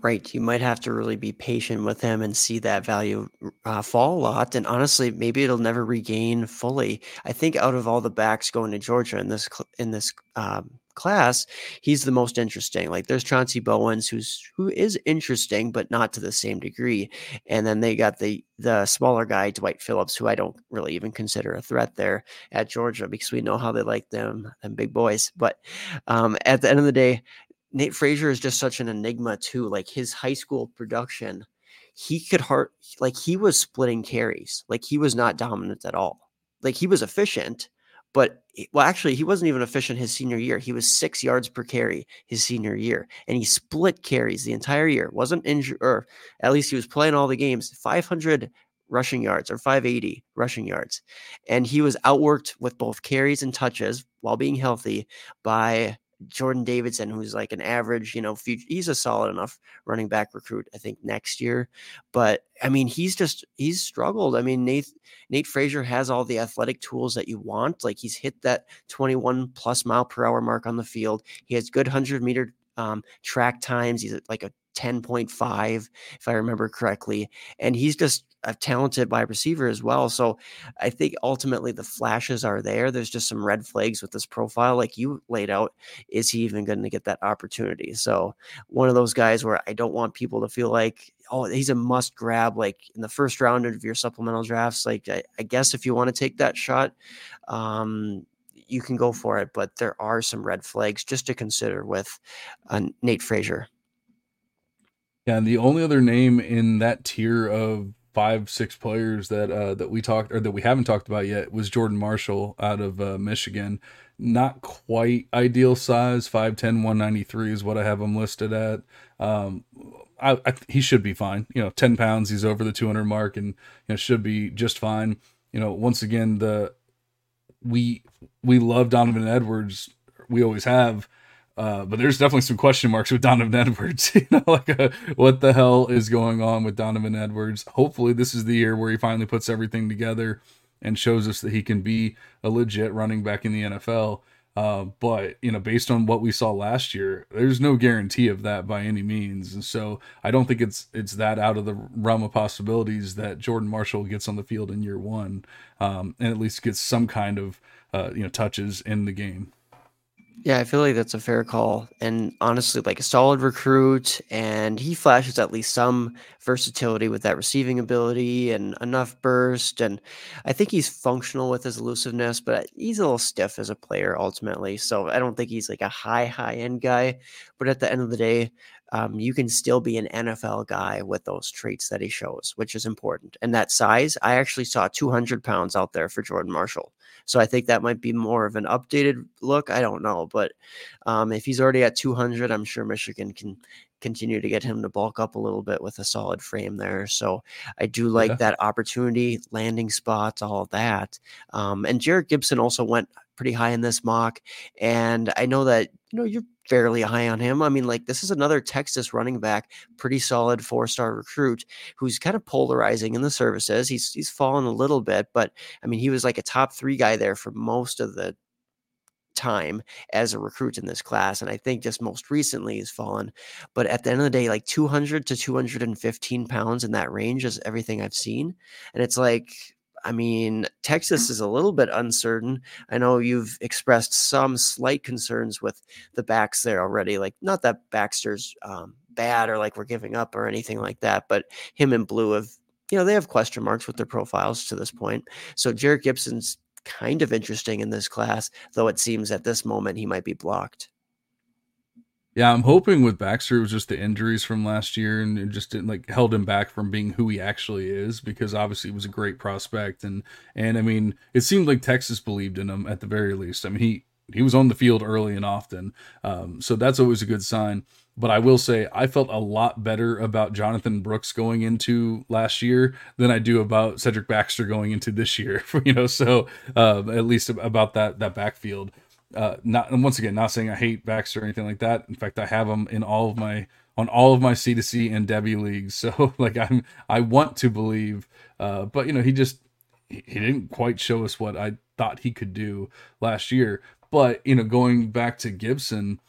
Right. You might have to really be patient with him and see that value uh, fall a lot. And honestly, maybe it'll never regain fully. I think out of all the backs going to Georgia in this in this um, class, he's the most interesting. Like there's Chauncey Bowens, who's who is interesting, but not to the same degree. And then they got the the smaller guy, Dwight Phillips, who I don't really even consider a threat there at Georgia because we know how they like them them big boys. But um, at the end of the day, Nate Frazier is just such an enigma too. Like his high school production, he could hard like he was splitting carries. Like he was not dominant at all. Like he was efficient, but well, actually, he wasn't even efficient his senior year. He was six yards per carry his senior year, and he split carries the entire year. wasn't injured, or at least he was playing all the games. Five hundred rushing yards or 580 rushing yards, and he was outworked with both carries and touches while being healthy by Jordan Davidson, who's like an average, you know, future, he's a solid enough running back recruit, I think, next year. But I mean, he's just he's struggled. I mean, Nate Nate Frazier has all the athletic tools that you want. Like he's hit that 21 plus mile per hour mark on the field. He has good hundred meter um, track times. He's like a 10.5, if I remember correctly. And he's just a talented wide receiver as well. So I think ultimately the flashes are there. There's just some red flags with this profile, like you laid out. Is he even going to get that opportunity? So one of those guys where I don't want people to feel like, oh, he's a must grab, like in the first round of your supplemental drafts. Like I, I guess if you want to take that shot, um, you can go for it, but there are some red flags just to consider with uh, Nate Frazier. Yeah, and the only other name in that tier of five, six players that uh, that we talked or that we haven't talked about yet was Jordan Marshall out of uh, Michigan. Not quite ideal size, 5'10", 193 is what I have him listed at. Um, I, I, he should be fine. You know, ten pounds, he's over the two hundred mark, and you know should be just fine. You know, once again, the we we love Donovan Edwards. We always have uh, but there's definitely some question marks with Donovan Edwards. you know, like a, uh, what the hell is going on with Donovan Edwards? Hopefully, this is the year where he finally puts everything together and shows us that he can be a legit running back in the NFL. Uh, but you know, based on what we saw last year, there's no guarantee of that by any means. And so I don't think it's it's that out of the realm of possibilities that Jordan Marshall gets on the field in year one, um, and at least gets some kind of uh, you know touches in the game. Yeah, I feel like that's a fair call. And honestly, like a solid recruit, and he flashes at least some versatility with that receiving ability and enough burst. And I think he's functional with his elusiveness, but he's a little stiff as a player ultimately. So I don't think he's like a high, high end guy. But at the end of the day, um, you can still be an NFL guy with those traits that he shows, which is important. And that size, I actually saw 200 pounds out there for Jordan Marshall. So I think that might be more of an updated look. I don't know. But um, if he's already at 200, I'm sure Michigan can continue to get him to bulk up a little bit with a solid frame there. So I do like yeah. that opportunity, landing spots, all that. Um, and Jerrick Gibson also went pretty high in this mock. And I know that, you know, you're fairly high on him. I mean, like this is another Texas running back, pretty solid four star recruit who's kind of polarizing in the services. He's he's fallen a little bit, but I mean, he was like a top three guy there for most of the time as a recruit in this class. And I think just most recently has fallen. But at the end of the day, like 200 to 215 pounds in that range is everything I've seen. And it's like, I mean, Texas is a little bit uncertain. I know you've expressed some slight concerns with the backs there already. Like, not that Baxter's um, bad or like we're giving up or anything like that, but him and Blue have, you know, they have question marks with their profiles to this point. So Jerrick Gibson's kind of interesting in this class, though it seems at this moment he might be blocked. Yeah, I'm hoping with Baxter it was just the injuries from last year and it just didn't like held him back from being who he actually is because obviously he was a great prospect and and I mean it seemed like Texas believed in him at the very least. I mean he he was on the field early and often, um, so that's always a good sign. But I will say I felt a lot better about Jonathan Brooks going into last year than I do about Cedric Baxter going into this year. You know, so uh, at least about that that backfield uh, not and once again, not saying I hate Baxter or anything like that. In fact, I have him in all of my on all of my C2C and Devy leagues. So like I'm I want to believe, uh, but you know he just he, didn't quite show us what I thought he could do last year. But you know, going back to Gibson,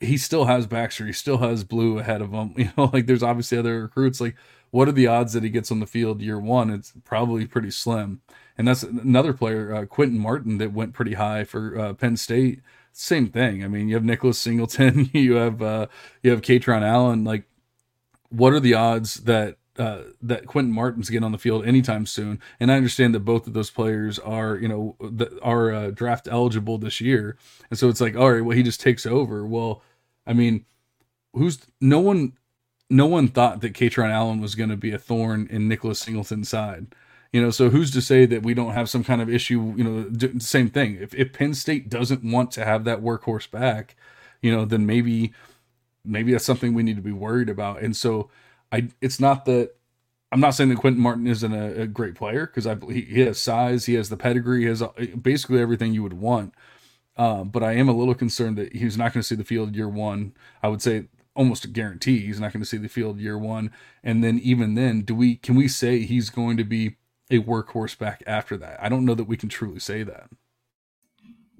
he still has Baxter, he still has Blue ahead of him. You know, like there's obviously other recruits. Like, what are the odds that he gets on the field year one? It's probably pretty slim and that's another player, uh, Quinton Martin, that went pretty high for uh, Penn State. Same thing. I mean, you have Nicholas Singleton, you have uh, you have Kaytron Allen. Like, what are the odds that uh, that Quinton Martin's getting on the field anytime soon? And I understand that both of those players are, you know, that are uh, draft eligible this year, and so it's like, all right, well, he just takes over. Well, I mean, who's no one, no one thought that Kaytron Allen was going to be a thorn in Nicholas Singleton's side. You know, so who's to say that we don't have some kind of issue? You know, same thing. If if Penn State doesn't want to have that workhorse back, you know, then maybe maybe that's something we need to be worried about. And so I, it's not that I'm not saying that Quinton Martin isn't a, a great player because I he, he has size, he has the pedigree, he has basically everything you would want. Uh, but I am a little concerned that he's not going to see the field year one. I would say almost a guarantee he's not going to see the field year one. And then even then, do we can we say he's going to be a workhorse back after that. I don't know that we can truly say that.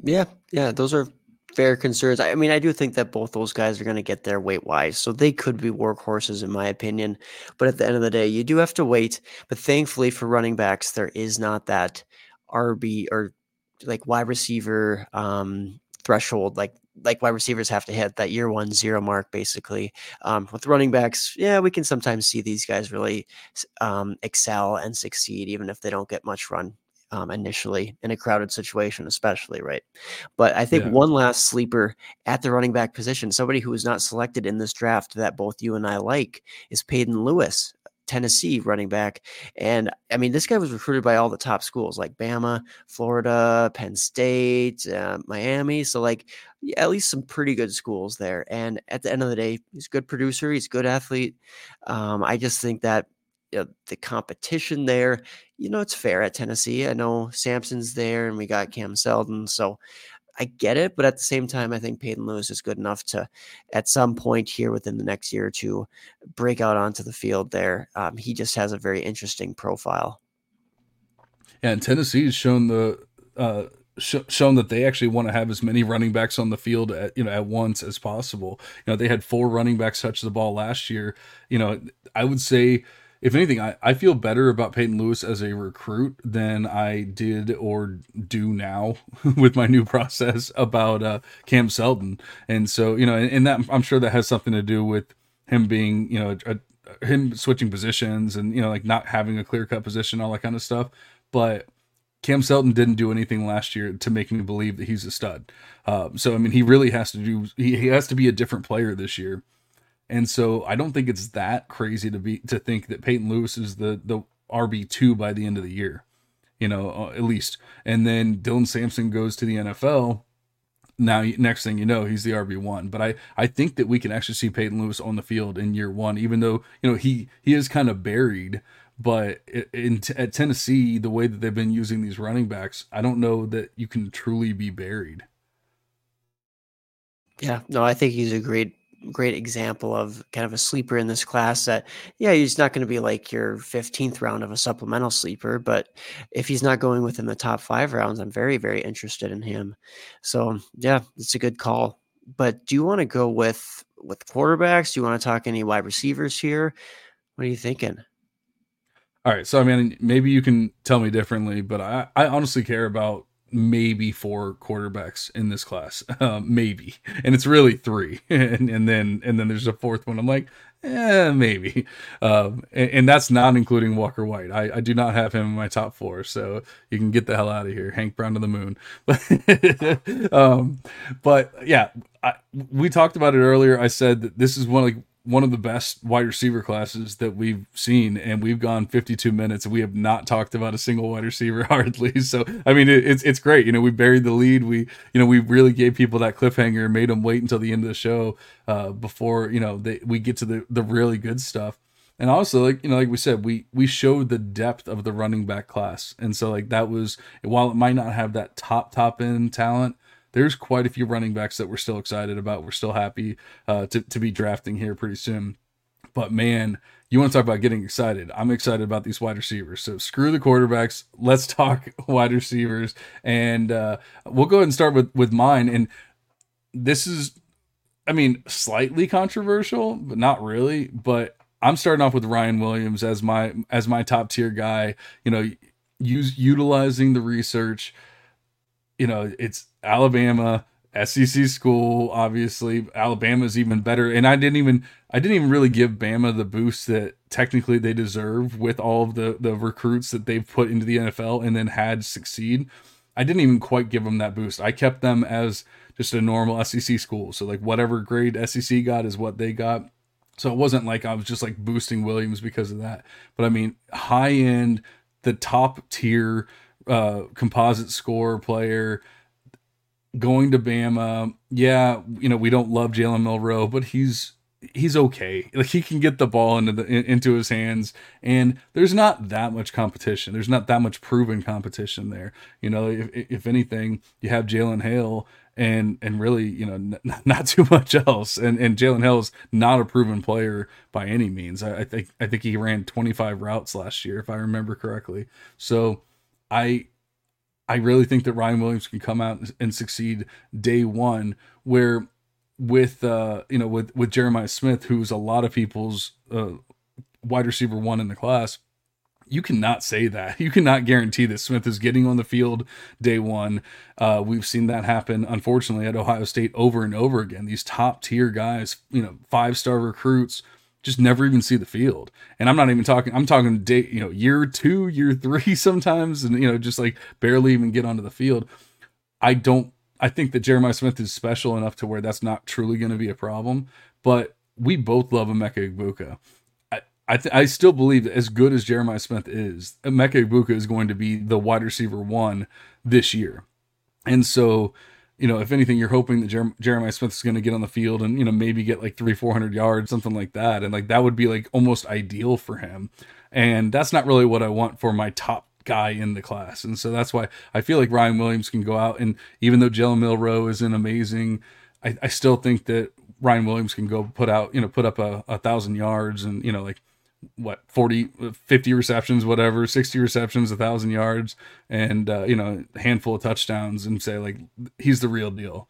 Yeah, yeah, those are fair concerns. I mean, I do think that both those guys are going to get there weight wise, so they could be workhorses in my opinion. But at the end of the day, you do have to wait. But thankfully for running backs, there is not that RB or like wide receiver um, threshold like like wide receivers have to hit that year one zero mark basically. Um, with running backs, yeah, we can sometimes see these guys really um, excel and succeed, even if they don't get much run um, initially in a crowded situation, especially, right? But I think yeah. one last sleeper at the running back position, somebody who was not selected in this draft that both you and I like, is Peyton Lewis. Tennessee running back. And I mean, this guy was recruited by all the top schools like Bama, Florida, Penn State, uh, Miami. So, like, at least some pretty good schools there. And at the end of the day, he's a good producer, he's a good athlete. Um, I just think that you know, the competition there, you know, it's fair at Tennessee. I know Sampson's there and we got Cam Seldon. So I get it, but at the same time, I think Peyton Lewis is good enough to, at some point here within the next year or two, break out onto the field. There, um, he just has a very interesting profile. Yeah, and Tennessee's shown the uh, sh- shown that they actually want to have as many running backs on the field at you know at once as possible. You know, they had four running backs touch the ball last year. You know, I would say if anything, I, I feel better about Peyton Lewis as a recruit than I did or do now with my new process about uh, Cam Seldon. And so, you know, and, and, that I'm sure that has something to do with him being, you know, a, a, him switching positions and, you know, like not having a clear cut position, all that kind of stuff. But Cam Seldon didn't do anything last year to make me believe that he's a stud. Uh, so, I mean, he really has to do, he, he has to be a different player this year. And so I don't think it's that crazy to be to think that Peyton Lewis is the the RB two by the end of the year, you know, uh, at least. And then Dylan Sampson goes to the NFL. Now, next thing you know, he's the RB one. But I I think that we can actually see Peyton Lewis on the field in year one, even though you know he he is kind of buried. But in, at Tennessee, the way that they've been using these running backs, I don't know that you can truly be buried. Yeah, no, I think he's a great great example of kind of a sleeper in this class that yeah he's not going to be like your 15th round of a supplemental sleeper but if he's not going within the top five rounds i'm very very interested in him. So yeah it's a good call. But do you want to go with with quarterbacks? Do you want to talk any wide receivers here? What are you thinking? All right so i mean maybe you can tell me differently but i i honestly care about maybe four quarterbacks in this class, um, maybe, and it's really three, and, and then and then there's a fourth one. I'm like, eh, maybe, um, and, and, that's not including Walker White. I, I do not have him in my top four, so you can get the hell out of here, Hank Brown to the moon. But um, but yeah, I, we talked about it earlier. I said that this is one of like one of the best wide receiver classes that we've seen, and we've gone 52 minutes and we have not talked about a single wide receiver hardly. So, I mean, it, it's it's great. You know, we buried the lead. We, you know, we really gave people that cliffhanger, made them wait until the end of the show uh, before you know they, we get to the the really good stuff. And also, like you know, like we said, we we showed the depth of the running back class, and so like that was while it might not have that top top end talent, there's quite a few running backs that we're still excited about. We're still happy uh, to, to be drafting here pretty soon. But man, you want to talk about getting excited. I'm excited about these wide receivers. So screw the quarterbacks. Let's talk wide receivers. And uh, we'll go ahead and start with, with mine. And this is, I mean, slightly controversial, but not really. But I'm starting off with Ryan Williams as my as my top tier guy. You know, use utilizing the research. You know, it's Alabama, SEC school, obviously. Alabama's even better. And I didn't even I didn't even really give Bama the boost that technically they deserve with all of the the recruits that they've put into the NFL and then had succeed. I didn't even quite give them that boost. I kept them as just a normal SEC school. So like whatever grade SEC got is what they got. So it wasn't like I was just like boosting Williams because of that. But I mean, high end, the top tier uh composite score player going to Bama. Yeah, you know we don't love Jalen Milroe, but he's he's okay. Like he can get the ball into the into his hands, and there's not that much competition. There's not that much proven competition there. You know, if if anything, you have Jalen Hale. And and really, you know, n- not too much else. And and Jalen Hale's not a proven player by any means. I, I think I think he ran 25 routes last year, if I remember correctly. So I I really think that Ryan Williams can come out and succeed day one. Where with uh, you know with with Jeremiah Smith, who's a lot of people's uh, wide receiver one in the class, you cannot say that. You cannot guarantee that Smith is getting on the field day one. Uh, we've seen that happen, unfortunately, at Ohio State over and over again. These top tier guys, you know, five star recruits just never even see the field. And I'm not even talking, I'm talking day, you know, year two, year three sometimes, and, you know, just like barely even get onto the field. I don't, I think that Jeremiah Smith is special enough to where that's not truly going to be a problem. But we both love Emeka Egbuka. I, I, th- I still believe that as good as Jeremiah Smith is, Emeka Egbuka is going to be the wide receiver one this year. And so, you know, if anything, you're hoping that Jer- Jeremiah Smith is going to get on the field and you know maybe get like three, four hundred yards, something like that, and like that would be like almost ideal for him. And that's not really what I want for my top guy in the class. And so that's why I feel like Ryan Williams can go out and even though Jalen Milroe is an amazing, I, I still think that Ryan Williams can go put out, you know, put up a, a thousand yards and, you know, like what 40 50 receptions whatever 60 receptions a thousand yards and uh, you know a handful of touchdowns and say like he's the real deal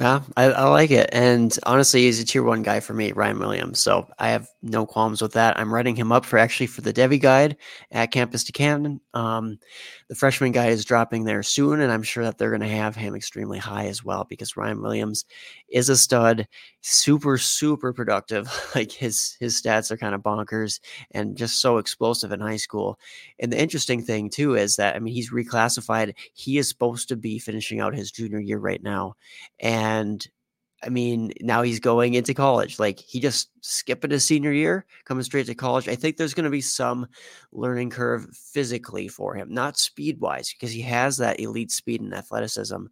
Yeah, I, I, like it. And honestly, he's a tier one guy for me, Ryan Williams. So I have no qualms with that. I'm writing him up for actually for the Devy guide at Campus2Canton. Um, the freshman guy is dropping there soon, and I'm sure that they're going to have him extremely high as well because Ryan Williams is a stud, super, super productive. like his his stats are kind of bonkers and just so explosive in high school. And the interesting thing too is that I mean he's reclassified. He is supposed to be finishing out his junior year right now. And I mean, now he's going into college. Like he just skipping his senior year, coming straight to college. I think there's going to be some learning curve physically for him, not speed wise, because he has that elite speed and athleticism.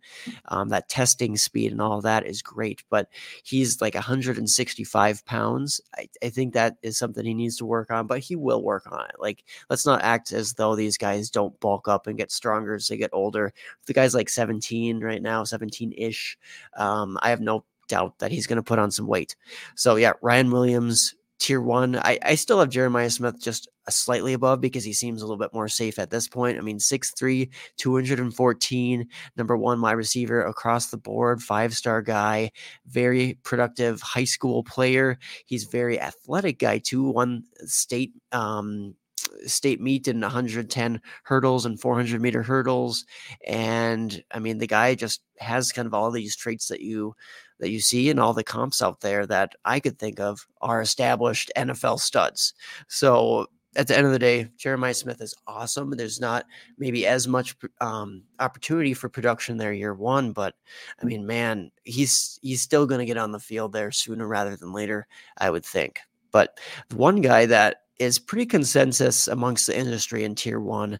Um, that testing speed and all that is great, but he's like 165 pounds. I, I think that is something he needs to work on, but he will work on it. Like, let's not act as though these guys don't bulk up and get stronger as they get older. The guy's like 17 right now, 17 ish. Um, I have no doubt that he's going to put on some weight. So yeah, Ryan Williams, tier one. I, I still have Jeremiah Smith just slightly above because he seems a little bit more safe at this point. I mean, 6'3, 214, number one wide receiver across the board, five star guy, very productive high school player. He's very athletic guy too. One state um state meet in 110 hurdles and 400 meter hurdles and i mean the guy just has kind of all these traits that you that you see in all the comps out there that I could think of are established NFL studs. So at the end of the day, Jeremiah Smith is awesome. There's not maybe as much um, opportunity for production there year one, but I mean, man, he's he's still going to get on the field there sooner rather than later, I would think. But the one guy that is pretty consensus amongst the industry in tier one,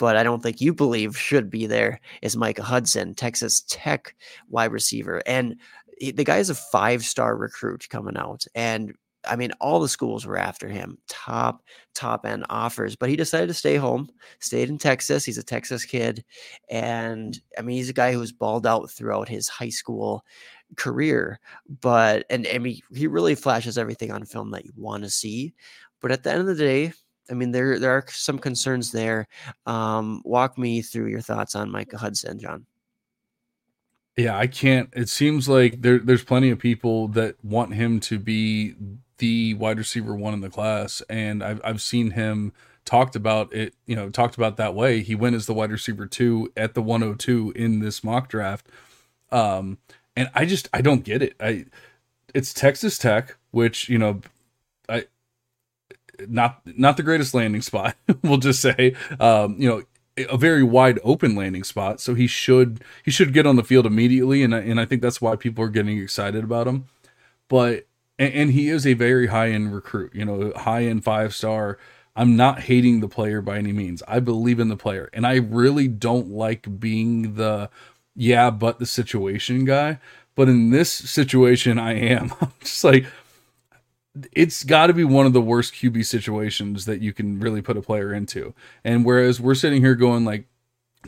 but I don't think you believe should be there is Micah Hudson, Texas Tech wide receiver, and the guy is a five star recruit coming out, and I mean, all the schools were after him, top, top end offers, but he decided to stay home, stayed in Texas. He's a Texas kid. And I mean, he's a guy who was balled out throughout his high school career. But, and I mean, he really flashes everything on film that you want to see. But at the end of the day, I mean, there, there are some concerns there. Um, walk me through your thoughts on Micah Hudson, John. Yeah, I can't. It seems like there there's plenty of people that want him to be the wide receiver one in the class, and I've I've seen him talked about it. You know, talked about that way. He went as the wide receiver two at the 102 in this mock draft. Um, and I just I don't get it. I it's Texas Tech, which you know, not not the greatest landing spot. we'll just say, um, you know, a very wide open landing spot. So he should he should get on the field immediately, and I, and I think that's why people are getting excited about him. But and, and he is a very high end recruit, you know, high end five star. I'm not hating the player by any means. I believe in the player, and I really don't like being the yeah, but the situation guy. But in this situation, I am. I'm just like it's got to be one of the worst QB situations that you can really put a player into. And whereas we're sitting here going like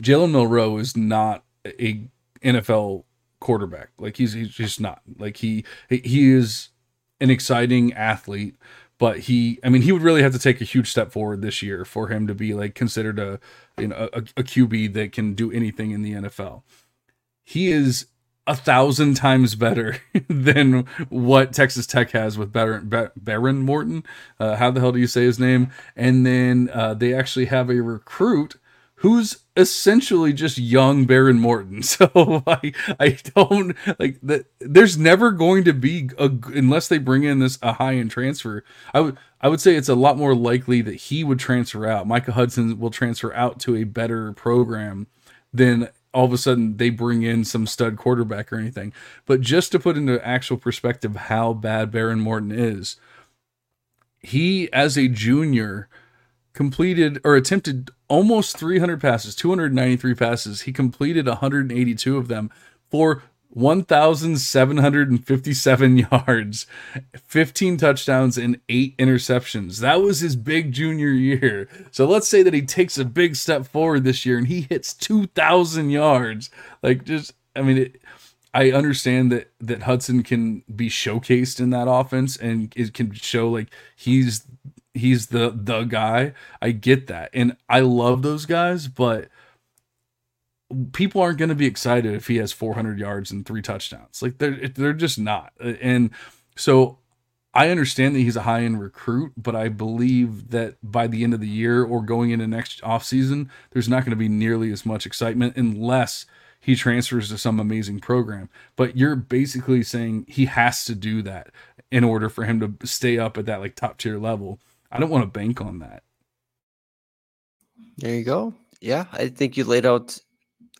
Jalen Milroe is not a NFL quarterback. Like he's he's just not. Like he he is an exciting athlete, but he I mean he would really have to take a huge step forward this year for him to be like considered a you know a, a QB that can do anything in the NFL. He is a thousand times better than what Texas Tech has with Baron, Behren Morton. Uh, how the hell do you say his name? And then uh, they actually have a recruit who's essentially just young Baron Morton. So I I don't like that. There's never going to be a unless they bring in this a high end transfer. I would I would say it's a lot more likely that he would transfer out. Micah Hudson will transfer out to a better program than all of a sudden they bring in some stud quarterback or anything. But just to put into actual perspective how bad Baron Morton is, he as a junior completed or attempted almost 300 passes, 293 passes. He completed 182 of them for 1,757 yards, 15 touchdowns, and eight interceptions. That was his big junior year. So let's say that he takes a big step forward this year and he hits 2,000 yards. Like, just, I mean, it, I understand that that Hudson can be showcased in that offense and it can show like he's he's the the guy. I get that. And I love those guys, but people aren't going to be excited if he has 400 yards and three touchdowns. Like they're they're just not. And so I understand that he's a high end recruit, but I believe that by the end of the year or going into next offseason, there's not going to be nearly as much excitement unless he transfers to some amazing program. But you're basically saying he has to do that in order for him to stay up at that like top tier level. I don't want to bank on that. There you go. Yeah, I think you laid out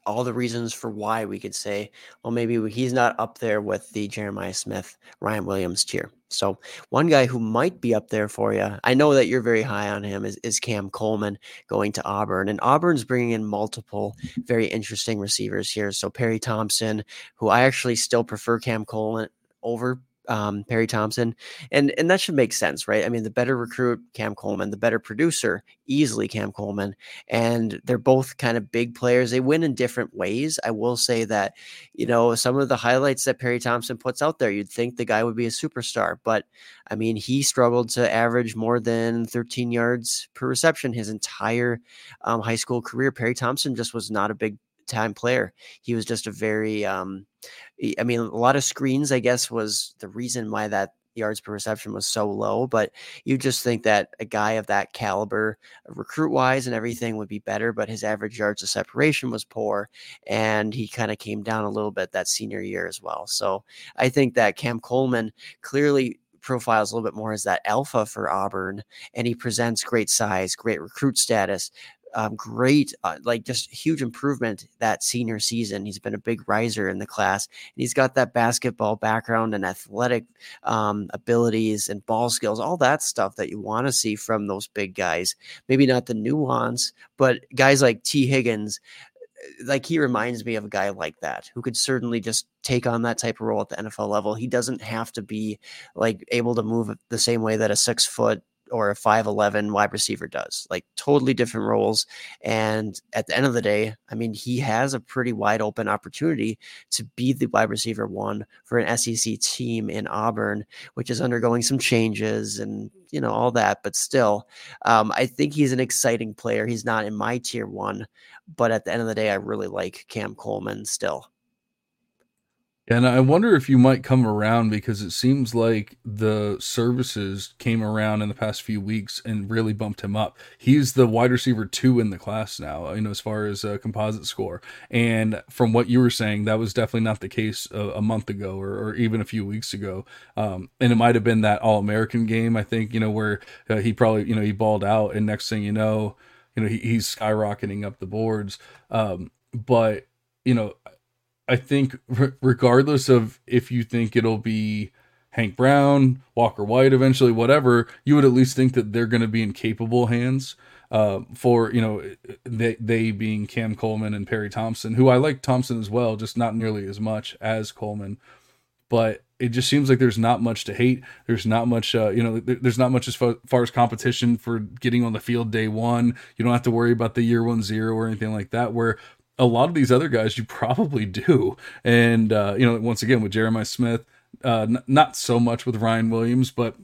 all the reasons for why we could say, well, maybe he's not up there with the Jeremiah Smith, Ryan Williams tier. So one guy who might be up there for you, I know that you're very high on him, is, is Cam Coleman going to Auburn. And Auburn's bringing in multiple very interesting receivers here. So Perry Thompson, who I actually still prefer Cam Coleman over um, Perry Thompson, and and that should make sense, right? I mean, the better recruit, Cam Coleman, the better producer, easily Cam Coleman, and they're both kind of big players. They win in different ways. I will say that, you know, some of the highlights that Perry Thompson puts out there, you'd think the guy would be a superstar, but I mean, he struggled to average more than 13 yards per reception his entire um, high school career. Perry Thompson just was not a big time player. He was just a very, um, I mean, a lot of screens, I guess, was the reason why that yards per reception was so low. But you just think that a guy of that caliber, recruit wise and everything, would be better. But his average yards of separation was poor, and he kind of came down a little bit that senior year as well. So I think that Cam Coleman clearly profiles a little bit more as that alpha for Auburn, and he presents great size, great recruit status, um, great, uh, like just huge improvement that senior season. He's been a big riser in the class, and he's got that basketball background and athletic um, abilities and ball skills, all that stuff that you want to see from those big guys. Maybe not the nuance, but guys like Tee Higgins, uh, like he reminds me of a guy like that who could certainly just take on that type of role at the NFL level. He doesn't have to be like able to move the same way that a six foot or a 5'11 wide receiver does. Like totally different roles. And at the end of the day, I mean, he has a pretty wide open opportunity to be the wide receiver one for an SEC team in Auburn, which is undergoing some changes and, you know, all that. But still, um, I think he's an exciting player. He's not in my tier one, but at the end of the day, I really like Cam Coleman still. And I wonder if you might come around because it seems like the services came around in the past few weeks and really bumped him up. He's the wide receiver two in the class now, you know, as far as a composite score. And from what you were saying, that was definitely not the case a, a month ago or, or, even a few weeks ago. Um, and it might have been that All American game, I think, you know, where uh, he probably, you know, he balled out, and next thing you know, you know, he, he's skyrocketing up the boards. Um, but you know, I think regardless of if you think it'll be Hank Brown, Walker White, eventually, whatever, you would at least think that they're going to be in capable hands. Uh, for you know, they they being Cam Coleman and Perry Thompson, who I like Thompson as well, just not nearly as much as Coleman. But it just seems like there's not much to hate. There's not much, uh, you know, there's not much as far as competition for getting on the field day one. You don't have to worry about the year one zero or anything like that. Where a lot of these other guys you probably do. And, uh, you know, once again, with Jeremiah Smith, uh, n- not so much with Ryan Williams, but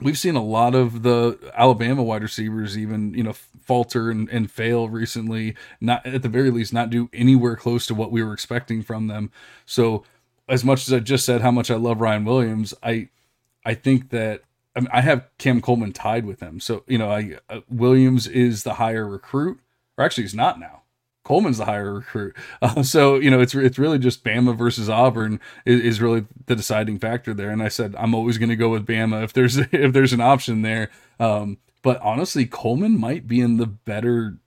we've seen a lot of the Alabama wide receivers even, you know, falter and, and fail recently, not at the very least, not do anywhere close to what we were expecting from them. So, as much as I just said how much I love Ryan Williams, I, I think that I, mean, I have Cam Coleman tied with him. So, you know, I, uh, Williams is the higher recruit, or actually, he's not now. Coleman's the higher recruit. Uh, so you know, it's it's really just Bama versus Auburn is, is really the deciding factor there. And I said I'm always going to go with Bama if there's if there's an option there. Um, but honestly, Coleman might be in the better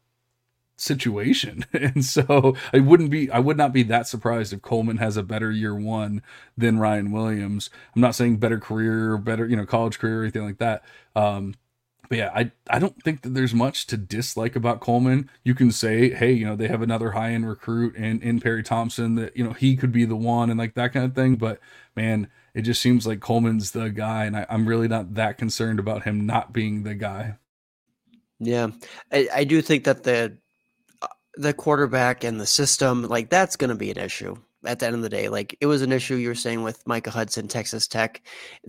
situation, and so I wouldn't be I would not be that surprised if Coleman has a better year one than Ryan Williams. I'm not saying better career better you know college career or anything like that. Um, but yeah, I I don't think that there's much to dislike about Coleman. You can say, hey, you know, they have another high end recruit in in Perry Thompson that you know he could be the one and like that kind of thing. But man, it just seems like Coleman's the guy, and I, I'm really not that concerned about him not being the guy. Yeah, I, I do think that the uh, the quarterback and the system like that's going to be an issue at the end of the day. Like it was an issue you were saying with Micah Hudson, Texas Tech.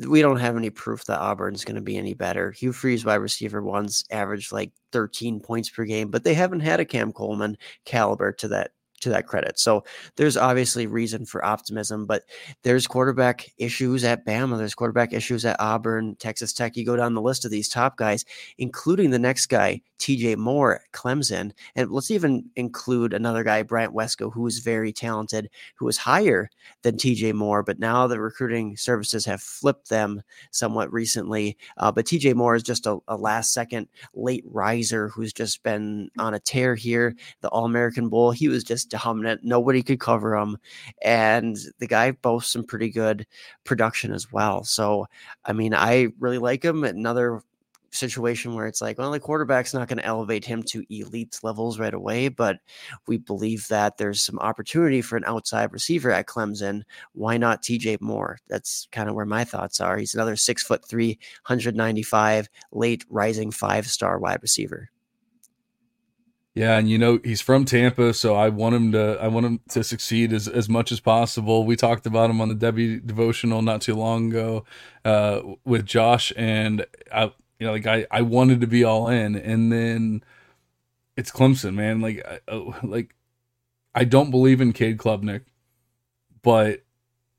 We don't have any proof that Auburn's going to be any better. Hugh Freeze, wide receiver ones, averaged like 13 points per game, but they haven't had a Cam Coleman caliber to that to that credit. So there's obviously reason for optimism, but there's quarterback issues at Bama, there's quarterback issues at Auburn, Texas Tech. You go down the list of these top guys, including the next guy, TJ Moore, Clemson. And let's even include another guy, Bryant Wesco, who is very talented, who is higher than TJ Moore, but now the recruiting services have flipped them somewhat recently. Uh, but TJ Moore is just a, a last second late riser who's just been on a tear here. The All American Bowl, he was just dominant. Nobody could cover him. And the guy boasts some pretty good production as well. So, I mean, I really like him. Another situation where it's like, well, the quarterback's not going to elevate him to elite levels right away, but we believe that there's some opportunity for an outside receiver at Clemson. Why not TJ Moore? That's kind of where my thoughts are. He's another six foot three, 195, late rising five star wide receiver. Yeah, and you know he's from Tampa, so I want him to I want him to succeed as, as much as possible. We talked about him on the Devy devotional not too long ago uh, with Josh, and I you know like I, I wanted to be all in, and then it's Clemson, man. Like I, oh, like I don't believe in Cade Klubnik, but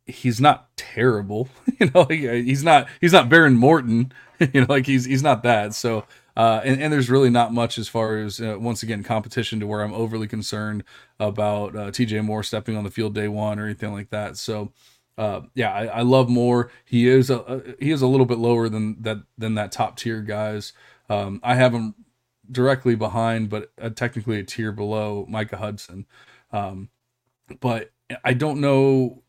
he's not terrible. you know, like, he's not he's not Behren Morton. you know, like he's he's not that. So uh, and, and there's really not much as far as uh, once again competition to where I'm overly concerned about uh, TJ Moore stepping on the field day one or anything like that. So uh, yeah, I, I, love Moore. He is a, a, he is a little bit lower than that than that top tier guys. Um, I have him directly behind, but uh, technically a tier below Micah Hudson. Um, but I don't know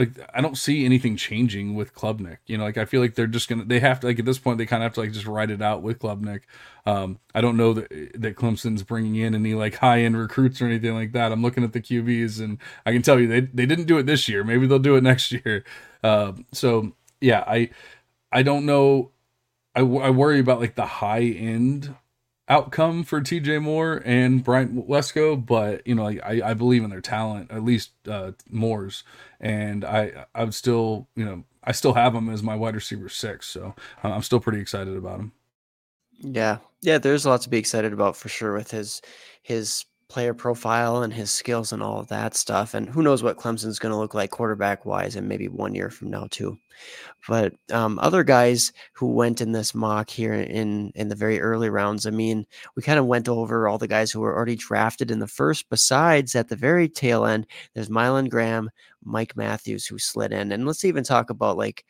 like I don't see anything changing with Klubnik. You know, like I feel like they're just gonna they have to like at this point they kind of have to like just write it out with Klubnik. Um, I don't know that that Clemson's bringing in any like high end recruits or anything like that. I'm looking at the QBs and I can tell you they they didn't do it this year. Maybe they'll do it next year. Uh, so yeah, I I don't know. I, I worry about like the high end outcome for TJ Moore and Bryant Wesco, but you know, like, I, I believe in their talent, at least uh, Moore's, and I I would still you know I still have him as my wide receiver six, so uh, I'm still pretty excited about him. Yeah, yeah, there's a lot to be excited about for sure with his his player profile and his skills and all of that stuff. And who knows what Clemson's going to look like quarterback wise and maybe one year from now too. But um, other guys who went in this mock here in in the very early rounds, I mean, we kind of went over all the guys who were already drafted in the first. Besides, at the very tail end, there's Mylan Graham, Mike Matthews who slid in, and let's even talk about like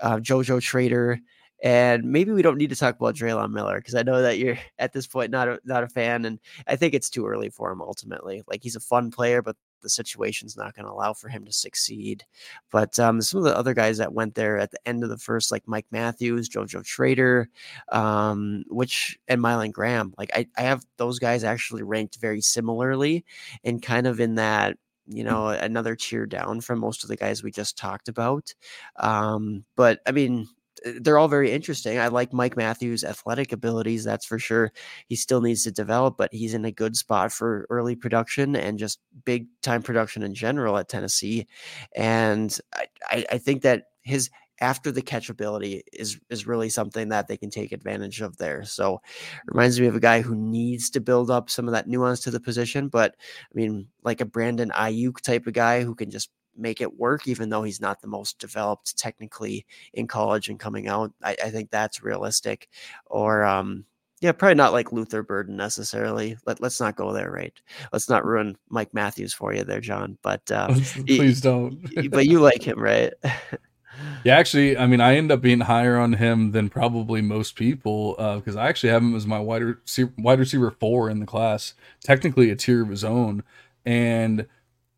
uh, JoJo Trader and maybe we don't need to talk about Drelon Miller because I know that you're at this point not a, not a fan, and I think it's too early for him ultimately. Like he's a fun player, but the situation's not going to allow for him to succeed. But um, some of the other guys that went there at the end of the first, like Mike Matthews, JoJo Trader, um, which and Mylan Graham, like I, I have those guys actually ranked very similarly and kind of in that you hmm. know another tier down from most of the guys we just talked about um, but i mean Eh, they're all very interesting. I like Mike Matthews' athletic abilities, that's for sure. He still needs to develop, but he's in a good spot for early production and just big time production in general at Tennessee. And I, I think that his after the catch ability is is really something that they can take advantage of there. So reminds me of a guy who needs to build up some of that nuance to the position, but I mean like a Brandon Aiyuk type of guy who can just make it work, even though he's not the most developed technically in college and coming out. I, I think that's realistic. Or, um, yeah, probably not like Luther Burden necessarily. Let, let's not go there, right? Let's not ruin Mike Matthews for you there, John. But uh, please don't. but you like him, right? yeah, actually, I mean, I end up being higher on him than probably most people because uh, I actually have him as my wide receiver, wide receiver four in the class, technically a tier of his own. And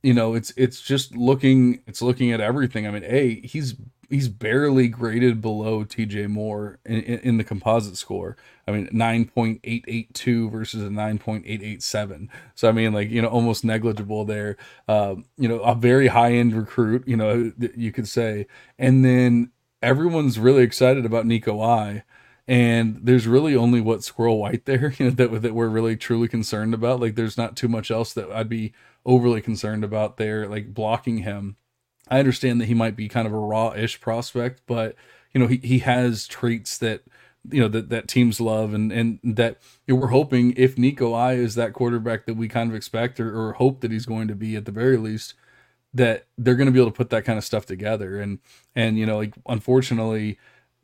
you know, it's it's just looking it's looking at everything. I mean, a he's he's barely graded below TJ Moore in, in, in the composite score. I mean, nine point eight eight two versus a nine point eight eight seven. So I mean, like you know, almost negligible there. Um, you know, a very high end recruit. You know, you could say, and then everyone's really excited about Nico I and there's really only what Squirrel White there you know, that that we're really truly concerned about. Like there's not too much else that I'd be overly concerned about there, like blocking him. I understand that he might be kind of a raw-ish prospect, but you know he he has traits that you know that that teams love and and that you know, we're hoping if Nico I is that quarterback that we kind of expect or, or hope that he's going to be at the very least that they're going to be able to put that kind of stuff together and and you know like unfortunately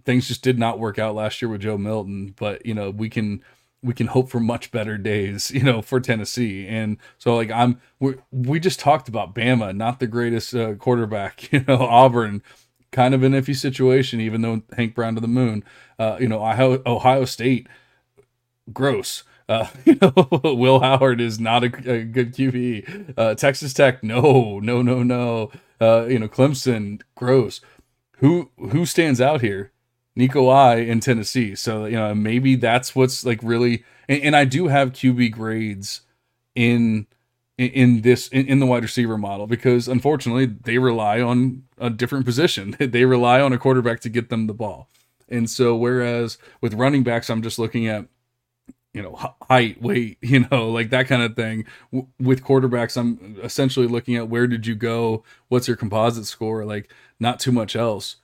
things just did not work out last year with Joe Milton but you know we can we can hope for much better days, you know, for Tennessee. And so, like, I'm we we just talked about Bama, not the greatest uh, quarterback, you know, Auburn, kind of an iffy situation, even though Hank Brown to the moon. Uh, you know, Ohio, Ohio State, gross. Uh, you know, Will Howard is not a, a good QB. Uh, Texas Tech, no, no, no, no. Uh, you know, Clemson, gross. Who who stands out here? Nico I in Tennessee. So you know, maybe that's what's like really. And, and I do have QB grades in in this in, in, the wide receiver model because unfortunately they rely on a different position. they rely on a quarterback to get them the ball. And so whereas with running backs I'm just looking at you know height, weight, you know, like that kind of thing. With quarterbacks I'm essentially looking at where did you go? What's your composite score? Like not too much else.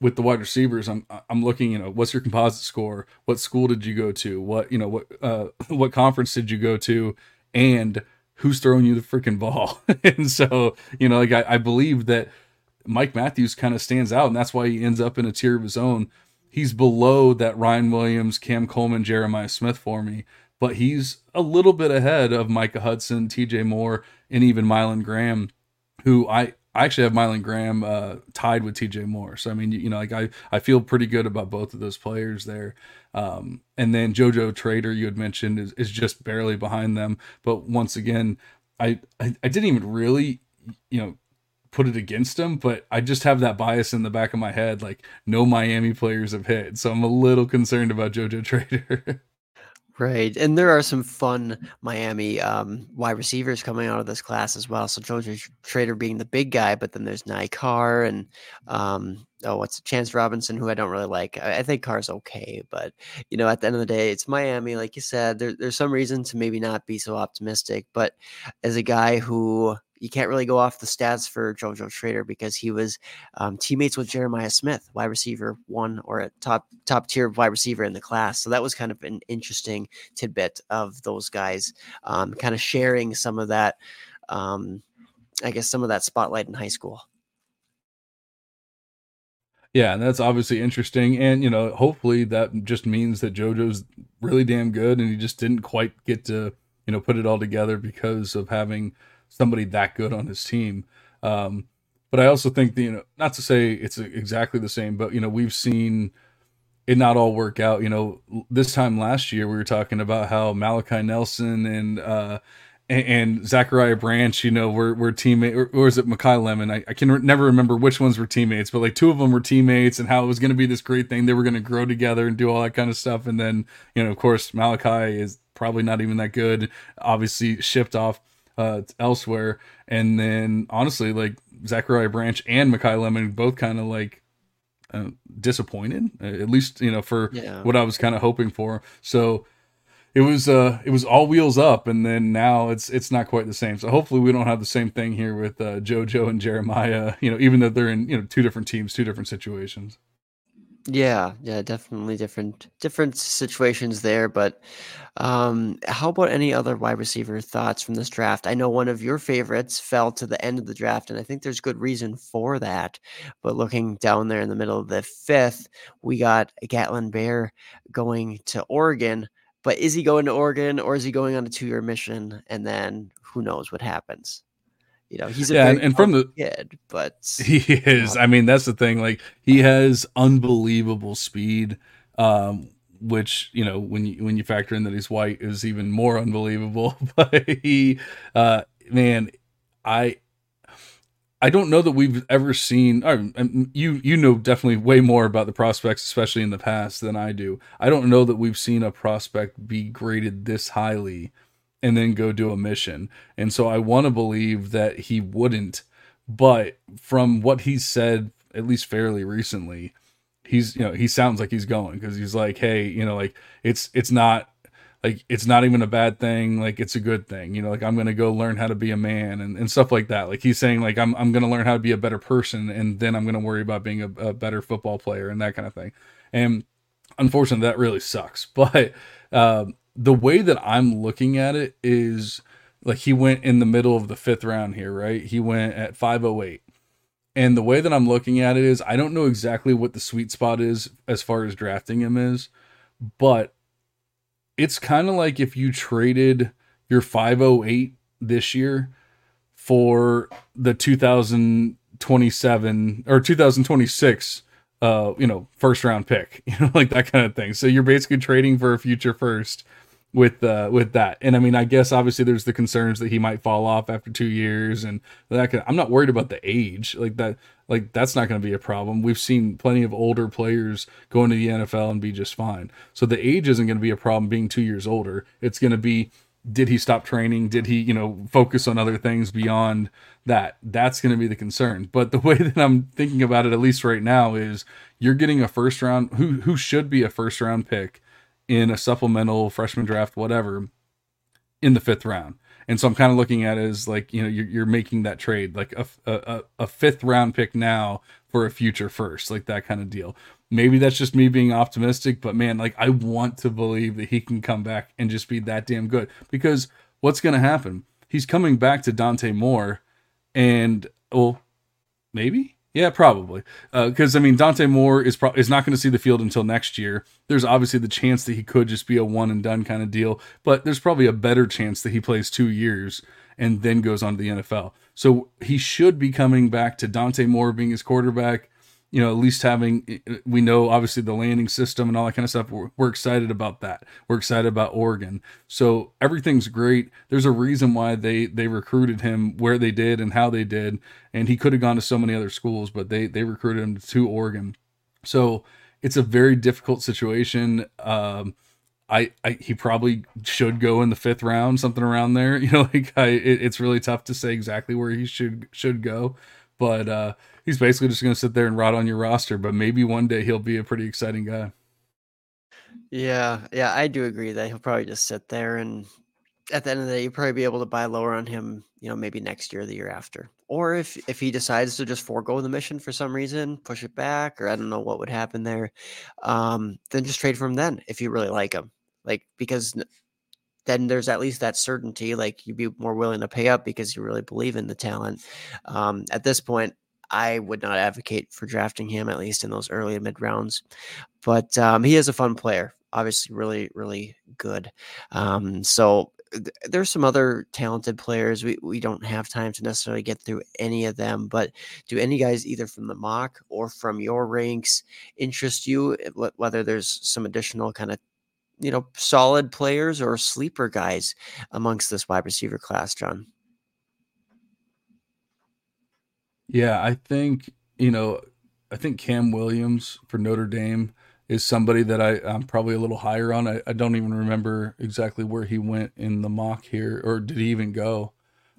With the wide receivers, I'm I'm looking, you know, what's your composite score? What school did you go to? What, you know, what uh what conference did you go to? And who's throwing you the freaking ball. and so, you know, like I, I believe that Mike Matthews kind of stands out, and that's why he ends up in a tier of his own. He's below that Ryan Williams, Cam Coleman, Jeremiah Smith for me, but he's a little bit ahead of Micah Hudson, TJ Moore, and even Mylan Graham, who I I actually have Mylan Graham uh, tied with TJ Moore. So I mean, you, you, know, like I I feel pretty good about both of those players there. Um, and then JoJo Trader you had mentioned is, is just barely behind them. But once again, I, I I didn't even really you know put it against him, but I just have that bias in the back of my head, like no Miami players have hit. So I'm a little concerned about JoJo Trader. Right. And there are some fun Miami um, wide receivers coming out of this class as well. So JoJo Trader being the big guy, but then there's Carr and um, oh, what's Chance Robinson, who I don't really like. I, I, think Carr's okay, but you know, at the end of the day, it's Miami. Like you said, there, there's some reason to maybe not be so optimistic. But as a guy who you can't really go off the stats for JoJo Trader because he was um, teammates with Jeremiah Smith, wide receiver one or a top top tier wide receiver in the class. So that was kind of an interesting tidbit of those guys, um, kind of sharing some of that, um, I guess, some of that spotlight in high school. Yeah, and that's obviously interesting, and you know, hopefully that just means that JoJo's really damn good, and he just didn't quite get to you know put it all together because of having somebody that good on his team. Um, but I also think that, you know, not to say it's exactly the same, but you know, we've seen it not all work out. You know, this time last year we were talking about how Malachi Nelson and uh, and, Zachariah Branch, you know, were were teammate, or, or is it Makai Lemon? I, I can re- never remember which ones were teammates, but like two of them were teammates, and how it was going to be this great thing. They were going to grow together and do all that kind of stuff. And then, you know, of course, Malachi is probably not even that good. Obviously, shipped off uh, elsewhere. And then honestly, like Zachariah Branch and Makai Lemon both kind of like uh, disappointed, uh, at least you know for yeah. what I was kind of hoping for. So it was uh it was all wheels up, and then now it's it's not quite the same. So hopefully we don't have the same thing here with uh, JoJo and Jeremiah. You know, even though they're in you know two different teams, two different situations. Yeah, yeah, definitely different different situations there. But um, how about any other wide receiver thoughts from this draft? I know one of your favorites fell to the end of the draft, and I think there's good reason for that. But looking down there in the middle of the fifth, we got Gatlin Bair going to Oregon. But is he going to Oregon or is he going on a two year mission? And then who knows what happens? You know, he's a yeah, and, and from the kid, but he is. I mean, that's the thing. Like, he has unbelievable speed, um, which you know, when you when you factor in that he's white, is even more unbelievable. but he, uh, man, I. I don't know that we've ever seen. you you know definitely way more about the prospects, especially in the past, than I do. I don't know that we've seen a prospect be graded this highly and then go do a mission. And so I want to believe that he wouldn't, but from what he said, at least fairly recently, he's you know he sounds like he's going because he's like, hey, you know, like it's it's not like it's not even a bad thing like it's a good thing you know like i'm gonna go learn how to be a man and, and stuff like that like he's saying like i'm, I'm gonna learn how to be a better person and then i'm gonna worry about being a, a better football player and that kind of thing and unfortunately, that really sucks. But uh, the way that I'm looking at it is like he went in the middle of the fifth round here, right? He went at 508. And the way that I'm looking at it is I don't know exactly what the sweet spot is as far as drafting him is, but it's kind of like if you traded your 508 this year for the 2027 or 2026 uh you know first round pick you know like that kind of thing so you're basically trading for a future first with uh with that. And i mean i guess obviously there's the concerns that he might fall off after two years and that of, i'm not worried about the age. Like that like that's not going to be a problem. We've seen plenty of older players go into the nfl and be just fine. So the age isn't going to be a problem being two years older. It's going to be did he stop training? Did he you know focus on other things beyond that? That's going to be the concern. But the way that i'm thinking about it at least right now is you're getting a first round who who should be a first round pick in a supplemental freshman draft whatever in the fifth round. And so i'm kind of looking at it as like you know you're, you're making that trade like a, a, a fifth round pick now for a future first like that kind of deal. Maybe that's just me being optimistic but man like i want to believe that he can come back and just be that damn good. Because what's going to happen? He's coming back to dante moore and well maybe yeah probably. Because uh, i mean dante moore is pro- is not going to see the field until next year. There's obviously the chance that he could just be a one and done kind of deal but there's probably a better chance that he plays two years and then goes on to the nfl so he should be coming back to dante moore being his quarterback you know, at least having, we know obviously the Lanning system and all that kind of stuff. We're, we're, excited about that. We're excited about Oregon. So everything's great. There's a reason why they, they recruited him where they did and how they did. And he could have gone to so many other schools, but they, they recruited him to Oregon. So it's a very difficult situation. Um, I, I, he probably should go in the fifth round, something around there. You know, like I, it, it's really tough to say exactly where he should should go, but uh, he's basically just going to sit there and rot on your roster. But maybe one day he'll be a pretty exciting guy. Yeah, yeah, I do agree that he'll probably just sit there and at the end of the day, you'll probably be able to buy lower on him, you know, maybe next year or the year after. Or if if he decides to just forego the mission for some reason, push it back, or I don't know what would happen there, um, then just trade for him then if you really like him. Like because then there's at least that certainty. Like you'd be more willing to pay up because you really believe in the talent. Um, at this point, I would not advocate for drafting him, at least in those early mid rounds. But um, he is a fun player, obviously, really, really good. Um, so th- there's some other talented players. We, we don't have time to necessarily get through any of them, but do any guys, either from the mock or from your ranks, interest you? Eh, whether there's some additional kind of you know solid players or sleeper guys amongst this wide receiver class, John? Yeah, I think, you know, I think Cam Williams for Notre Dame is somebody that I, I'm probably a little higher on. I, I don't even remember exactly where he went in the mock here, or did he even go?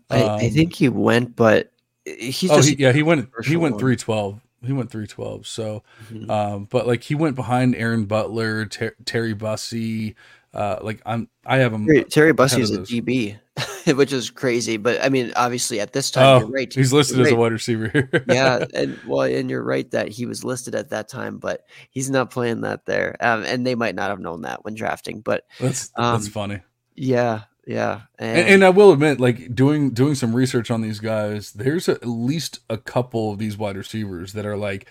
I, um, I think he went, but he's oh, he, yeah, he went he went three twelve. He went three twelve. So, mm-hmm. um, but like he went behind Aaron Butler, Ter- Terry Bussey, uh, like I'm, I have him. Terry, Terry Bussey is a DB, which is crazy. But I mean, obviously at this time, oh, you're right. He's listed as a wide receiver. yeah, and well, and you're right that he was listed at that time, but he's not playing that there. Um, and they might not have known that when drafting. But that's um, that's funny. Yeah, yeah, and, and, and, I will admit, like doing doing some research on these guys, there's at least a couple of these wide receivers that are like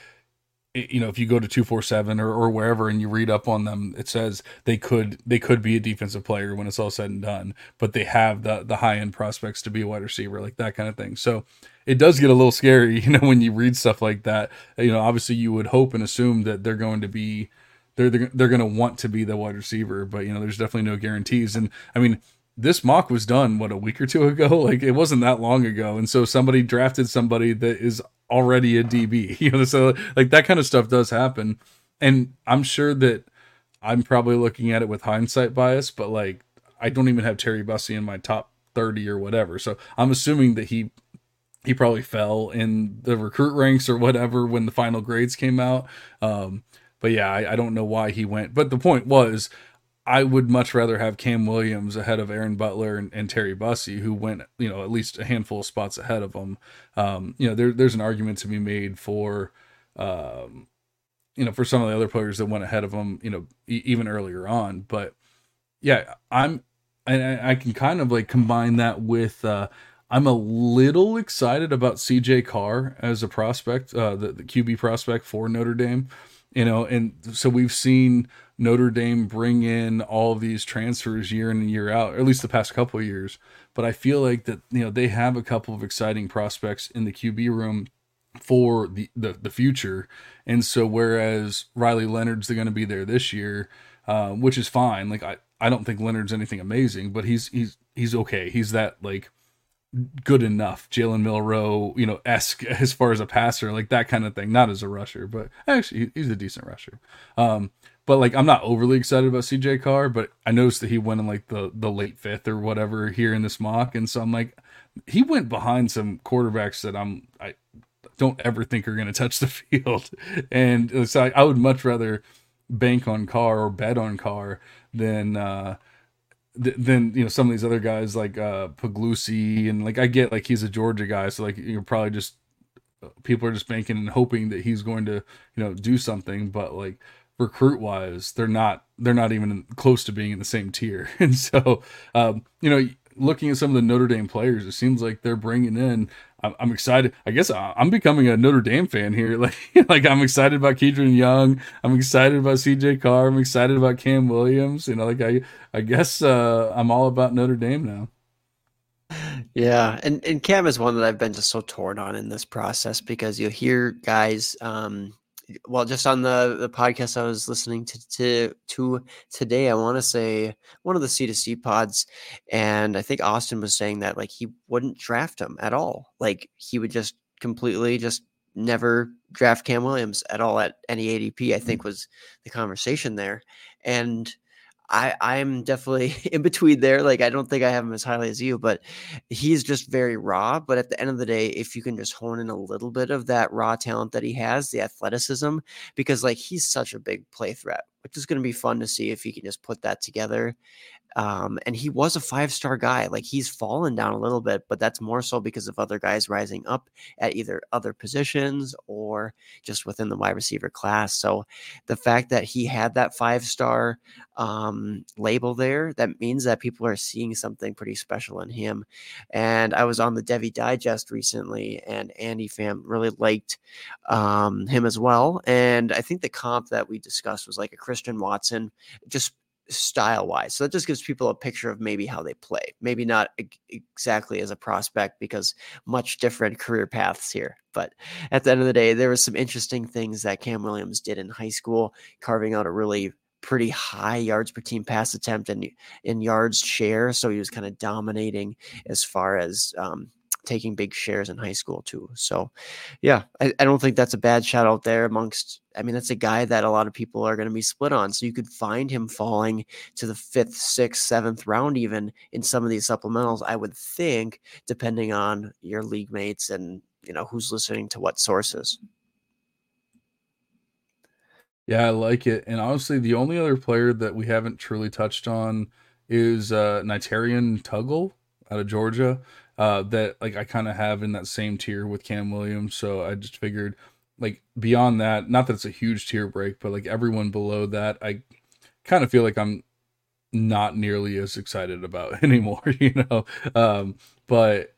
you know if you go to 247 or, or wherever and you read up on them it says they could they could be a defensive player when it's all said and done but they have the the high end prospects to be a wide receiver like that kind of thing. So it does get a little scary you know when you read stuff like that. You know obviously you would hope and assume that they're going to be they're they're, they're going to want to be the wide receiver but you know there's definitely no guarantees. And i mean this mock was done what a week or two ago? Like it wasn't that long ago. And so somebody drafted somebody that is already a DB. You know, so like that kind of stuff does happen. And I'm sure that I'm probably looking at it with hindsight bias, but like I don't even have Terry Bussey in my top 30 or whatever. So I'm assuming that he he probably fell in the recruit ranks or whatever when the final grades came out. Um, but yeah, I, I don't know why he went. But the point was, I would much rather have Cam Williams ahead of Aaron Butler and, and, Terry Bussey, who went, you know, at least a handful of spots ahead of them. Um, you know, there, there's an argument to be made for, um, you know, for some of the other players that went ahead of him, you know, e- even earlier on. But yeah, I'm, and I, I can kind of like combine that with, uh, I'm a little excited about CJ Carr as a prospect, uh, the, the QB prospect for Notre Dame, you know, and so we've seen Notre Dame bring in all these transfers year in and year out, or at least the past couple of years. But I feel like that, you know, they have a couple of exciting prospects in the QB room for the, the, the future. And so whereas Riley Leonard's going to be there this year, uh, which is fine. Like I, I don't think Leonard's anything amazing, but he's he's he's okay. He's that like good enough Jalen Milroe, you know, esque as far as a passer, like that kind of thing. Not as a rusher, but actually he's a decent rusher. Um, but like I'm not overly excited about CJ Carr, but I noticed that he went in like the the late fifth or whatever here in this mock, and so I'm like, he went behind some quarterbacks that I'm I don't ever think are going to touch the field, and so I, I would much rather bank on Carr or bet on Carr than uh than you know some of these other guys like uh Puglisi and like I get like he's a Georgia guy, so like you're probably just people are just banking and hoping that he's going to you know do something, but like recruit wise, they're not they're not even close to being in the same tier, and so um, you know looking at some of the Notre Dame players, it seems like they're bringing in. I'm, excited. I guess I'm becoming a Notre Dame fan here. Like, like I'm excited about Kedren Young. I'm excited about C.J. Carr. I'm excited about Cam Williams. You know, like I, I guess uh, I'm all about Notre Dame now. Yeah, and and Cam is one that I've been just so torn on in this process because you hear guys um, well, just on the the podcast I was listening to to, to today, I want to say one of the C to C pods, and I think Austin was saying that like he wouldn't draft him at all. Like he would just completely just never draft Cam Williams at all at any ADP. I think mm. was the conversation there, and I I'm definitely in between there. Like I don't think I have him as highly as you, but he's just very raw. But at the end of the day, if you can just hone in a little bit of that raw talent that he has, the athleticism, because like he's such a big play threat, which is going to be fun to see if he can just put that together. Um, and he was a five star guy. Like he's fallen down a little bit, but that's more so because of other guys rising up at either other positions or just within the wide receiver class. So the fact that he had that five star um, label there, that means that people are seeing something pretty special in him. And I was on the Devy Digest recently, and Andy Fam really liked um, him as well. And I think the comp that we discussed was like a Christian Watson, just style wise. So that just gives people a picture of maybe how they play. Maybe not exactly as a prospect because much different career paths here. But at the end of the day, there was some interesting things that Cam Williams did in high school, carving out a really pretty high yards per team pass attempt and in yards share. So he was kind of dominating as far as um, taking big shares in high school too. So, yeah, I, I, don't think that's a bad shot out there amongst. I mean, that's a guy that a lot of people are going to be split on. So you could find him falling to the fifth, sixth, seventh round, even in some of these supplementals. I would think, depending on your league mates and you know who's listening to what sources. Yeah, I like it. And honestly, the only other player that we haven't truly touched on is uh Nitarien Tuggle out of Georgia uh, that like I kind of have in that same tier with Cam Williams. So I just figured like beyond that, not that it's a huge tier break, but like everyone below that, I kind of feel like I'm not nearly as excited about anymore, you know. Um, but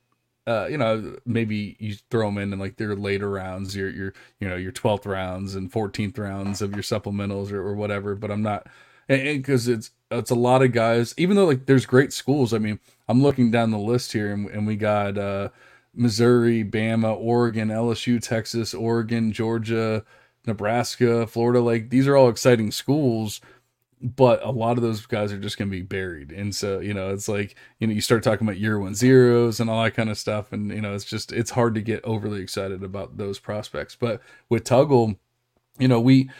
uh, you know, maybe you throw them in in like their later rounds, your your you know your twelfth rounds and fourteenth rounds of your supplementals or, or whatever. But I'm not because it's it's a lot of guys. Even though like there's great schools. I mean, I'm looking down the list here, and, and we got uh, Missouri, Bama, Oregon, LSU, Texas, Oregon, Georgia, Nebraska, Florida. Like these are all exciting schools, but a lot of those guys are just going to be buried. And so you know, it's like you know, you start talking about year one zeros and all that kind of stuff, and you know, it's just it's hard to get overly excited about those prospects. But with Tuggle, you know, we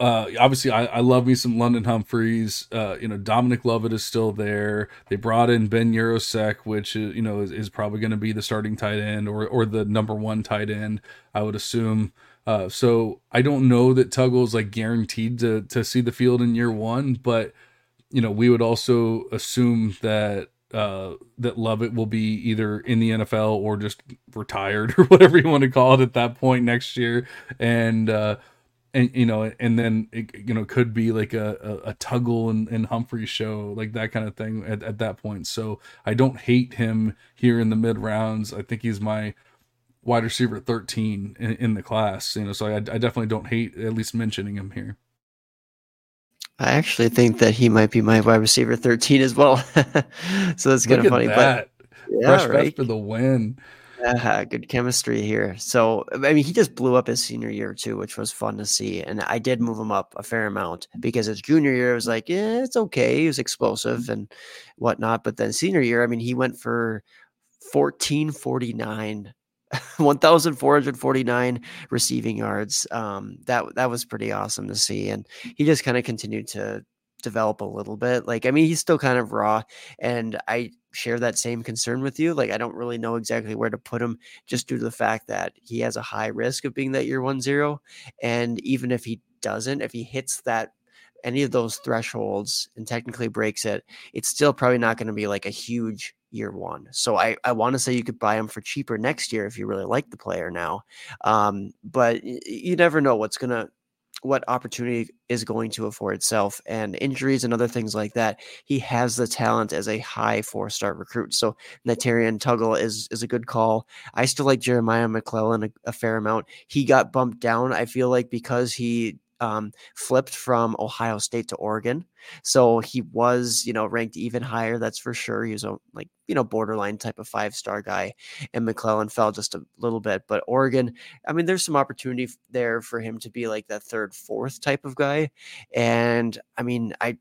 uh, obviously, I, I, love me some London Humphreys. Uh, you know, Dominic Lovett is still there. They brought in Ben Yurosek, which is, uh, you know is, is probably going to be the starting tight end or or the number one tight end, I would assume. Uh, so I don't know that Tuggle is like guaranteed to to see the field in year one, but you know we would also assume that uh, that Lovett will be either in the NFL or just retired or whatever you want to call it at that point next year, and uh, and you know, and then it, you know could be like a a, a Tuggle and, and Humphrey show, like that kind of thing at, at that point. So I don't hate him here in the mid rounds. I think he's my wide receiver 13 in, in the class. You know, so I, I definitely don't hate at least mentioning him here. I actually think that he might be my wide receiver 13 as well. so that's kind of funny. That. But yeah, Fresh right? for the win. Uh, good chemistry here. So, I mean, he just blew up his senior year too, which was fun to see. And I did move him up a fair amount because his junior year was like, yeah, it's okay. He was explosive and whatnot. But then senior year, I mean, he went for 1449 1,449 receiving yards. Um, that that was pretty awesome to see, and he just kind of continued to develop a little bit. Like, I mean, he's still kind of raw, and I share that same concern with you. Like, I don't really know exactly where to put him, just due to the fact that he has a high risk of being that year one zero, and even if he doesn't, if he hits that any of those thresholds and technically breaks it, it's still probably not going to be like a huge year one. So I, I want to say you could buy him for cheaper next year if you really like the player now. Um, but you never know what's going to, what opportunity is going to afford itself and injuries and other things like that. He has the talent as a high four star recruit. So Nitarien Tuggle is, is a good call. I still like Jeremiah McClellan a, a fair amount. He got bumped down, I feel like, because he um, flipped from Ohio State to Oregon. So he was, you know, ranked even higher. That's for sure. He was a like, you know, borderline type of five star guy. And McClellan fell just a little bit. But Oregon, I mean, there's some opportunity there for him to be like that third, fourth type of guy. And I mean, I,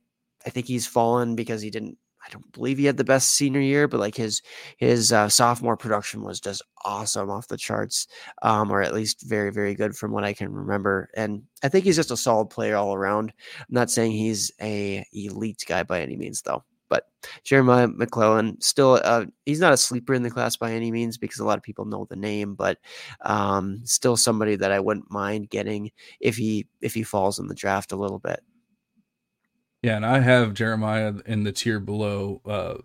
I think he's fallen because he didn't I don't believe he had the best senior year, but like his his uh, sophomore production was just awesome off the charts, um, or at least very very good from what I can remember. And I think he's just a solid player all around. I'm not saying he's a elite guy by any means, though. But Jeremiah McClellan still uh, he's not a sleeper in the class by any means because a lot of people know the name, but um, still somebody that I wouldn't mind getting if he if he falls in the draft a little bit. Yeah, and I have Jeremiah in the tier below uh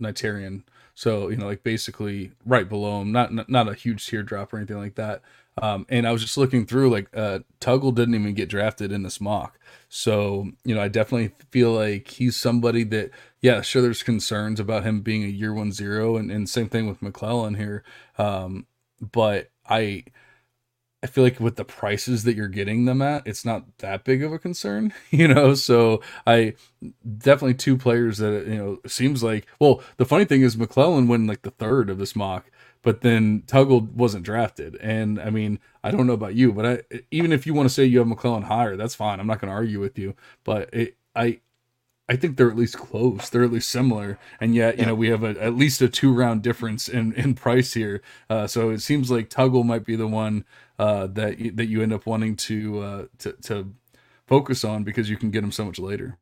Nitarien. So, you know, like basically right below him, not not a huge tier drop or anything like that. Um, and I was just looking through, like uh, Tuggle didn't even get drafted in this mock, so you know I definitely feel like he's somebody that, yeah, sure, there's concerns about him being a year one zero, and, and same thing with McClellan here, um, but I I feel like with the prices that you're getting them at, it's not that big of a concern, you know. So I definitely two players that you know seems like. Well, the funny thing is McClellan went like the third of this mock, but then Tuggle wasn't drafted. And I mean, I don't know about you, but I even if you want to say you have McClellan higher, that's fine. I'm not going to argue with you, but it, I I think they're at least close. They're at least similar, and yet you yeah. know we have a, at least a two round difference in in price here. Uh, so it seems like Tuggle might be the one uh, that that you end up wanting to uh, to to focus on because you can get him so much later.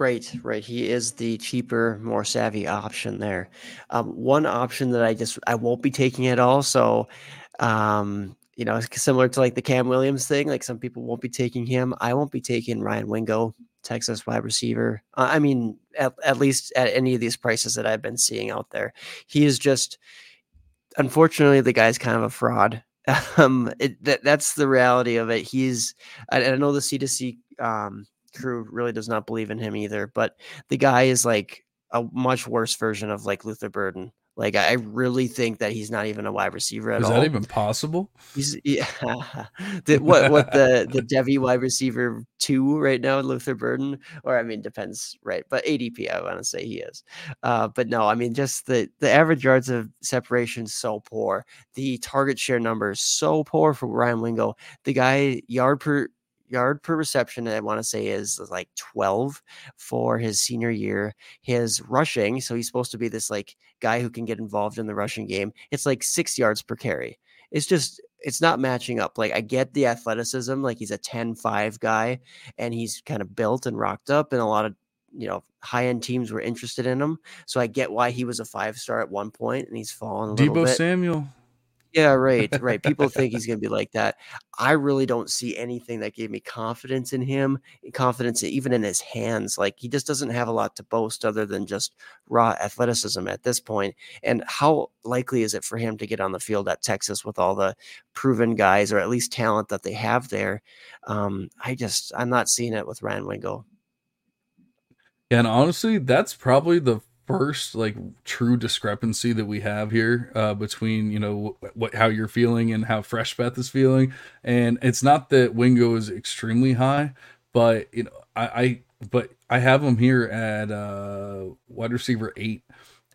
Right, right. He is the cheaper, more savvy option there. Um, one option that I just I won't be taking at all. So, um, you know, similar to like the Cam Williams thing. Like some people won't be taking him. I won't be taking Ryan Wingo Texas wide receiver. Uh, I mean, at, at least at any of these prices that I've been seeing out there, he is just. Unfortunately, the guy's kind of a fraud. Um, it, that, that's the reality of it. He's. I, I know the C 2 C um, crew really does not believe in him either, but the guy is like a much worse version of like Luther Burden. Like I really think that he's not even a wide receiver at Is all. Is that even possible? He's yeah. the, what what the the Devy wide receiver two right now, Luther Burden, or I mean depends, right? But ADP, I want to say he is. Uh, but no, I mean just the the average yards of separation so poor. The target share number is so poor for Ryan Wingo. The guy yard per yard per reception, I want to say is like 12 for his senior year. His rushing, so he's supposed to be this like guy who can get involved in the rushing game. It's like six yards per carry. It's just, it's not matching up. Like, I get the athleticism, like he's a 10 5 guy and he's kind of built and rocked up, and a lot of you know high end teams were interested in him. So I get why he was a five star at one point and he's fallen a bit. Samuel. Yeah, right, right. People think he's gonna be like that. I really don't see anything that gave me confidence in him, confidence even in his hands. Like he just doesn't have a lot to boast other than just raw athleticism at this point. And how likely is it for him to get on the field at Texas with all the proven guys or at least talent that they have there? Um, I just I'm not seeing it with Ryan Wingo. Yeah, and honestly, that's probably the first like true discrepancy that we have here uh, between you know what, how you're feeling and how Freshbeth is feeling, and it's not that Wingo is extremely high, but you know I, I but I have him here at uh, wide receiver eight,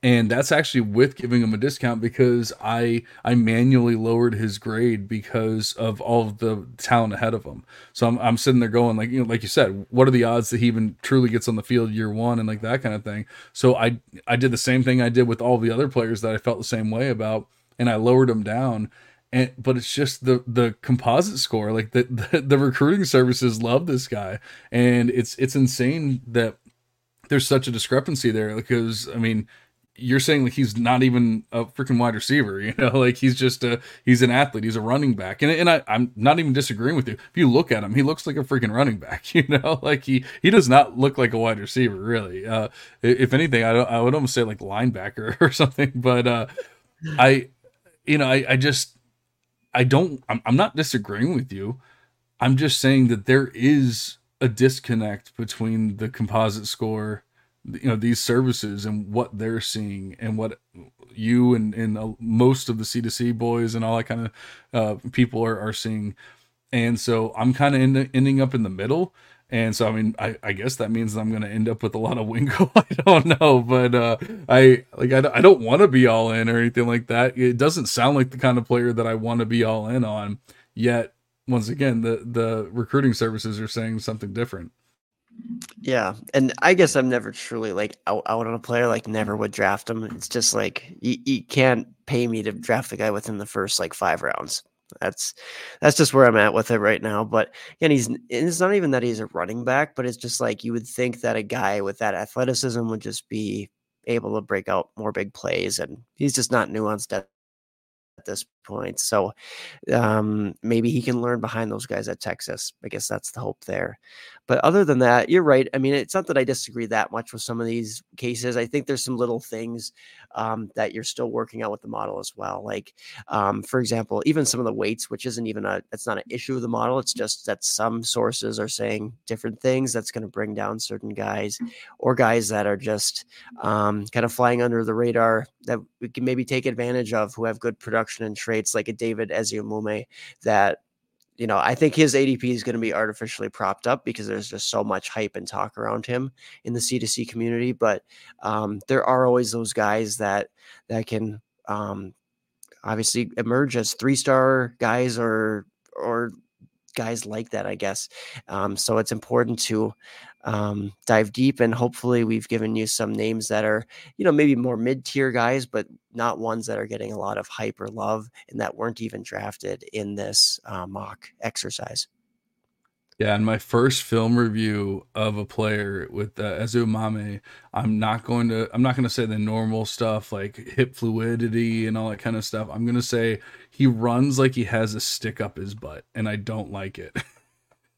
and that's actually with giving him a discount because I I manually lowered his grade because of all of the talent ahead of him. So I'm I'm sitting there going like you know like you said, what are the odds that he even truly gets on the field year one and like that kind of thing. So I I did the same thing I did with all the other players that I felt the same way about, and I lowered them down. And but it's just the the composite score like the, the the recruiting services love this guy and it's it's insane that there's such a discrepancy there because I mean you're saying like he's not even a freaking wide receiver, you know, like he's just a he's an athlete, he's a running back, and and I, I'm not even disagreeing with you. If you look at him, he looks like a freaking running back, you know, like he he does not look like a wide receiver really. Uh, if anything, I I would almost say like linebacker or something, but uh, I, you know, I I just I don't I'm, I'm not disagreeing with you. I'm just saying that there is a disconnect between the composite score you know these services and what they're seeing and what you and, and uh, most of the c2c boys and all that kind of uh, people are, are seeing. And so i'm kind of end, ending up in the middle. And so i mean i, I guess that means i'm going to end up with a lot of wingo. I don't know but uh, i like i, I don't want to be all in or anything like that. It doesn't sound like the kind of player that i want to be all in on. Yet once again the the recruiting services are saying something different yeah, and I guess I'm never truly like out, out on a player. Like never would draft him. It's just like you, you can't pay me to draft the guy within the first like five rounds. That's that's just where I'm at with it right now. But and he's it's not even that he's a running back, but it's just like you would think that a guy with that athleticism would just be able to break out more big plays, and he's just not nuanced this point. So um, maybe he can learn behind those guys at Texas. I guess that's the hope there. But other than that, you're right. I mean, it's not that I disagree that much with some of these cases. I think there's some little things um, that you're still working out with the model as well. Like, um, for example, even some of the weights, which isn't even a, it's not an issue of the model. It's just that some sources are saying different things that's going to bring down certain guys or guys that are just um, kind of flying under the radar that we can maybe take advantage of who have good production and traits like a David Eziomume that you know, I think his ADP is going to be artificially propped up because there's just so much hype and talk around him in the C2C community. But um, there are always those guys that that can um, obviously emerge as three star guys or or guys like that, I guess. Um, so it's important to um, dive deep and hopefully we've given you some names that are you know maybe more mid-tier guys but not ones that are getting a lot of hype or love and that weren't even drafted in this uh, mock exercise yeah, and my first film review of a player with uh, Eziomume, I'm not going to I'm not going to say the normal stuff like hip fluidity and all that kind of stuff. I'm going to say he runs like he has a stick up his butt and I don't like it.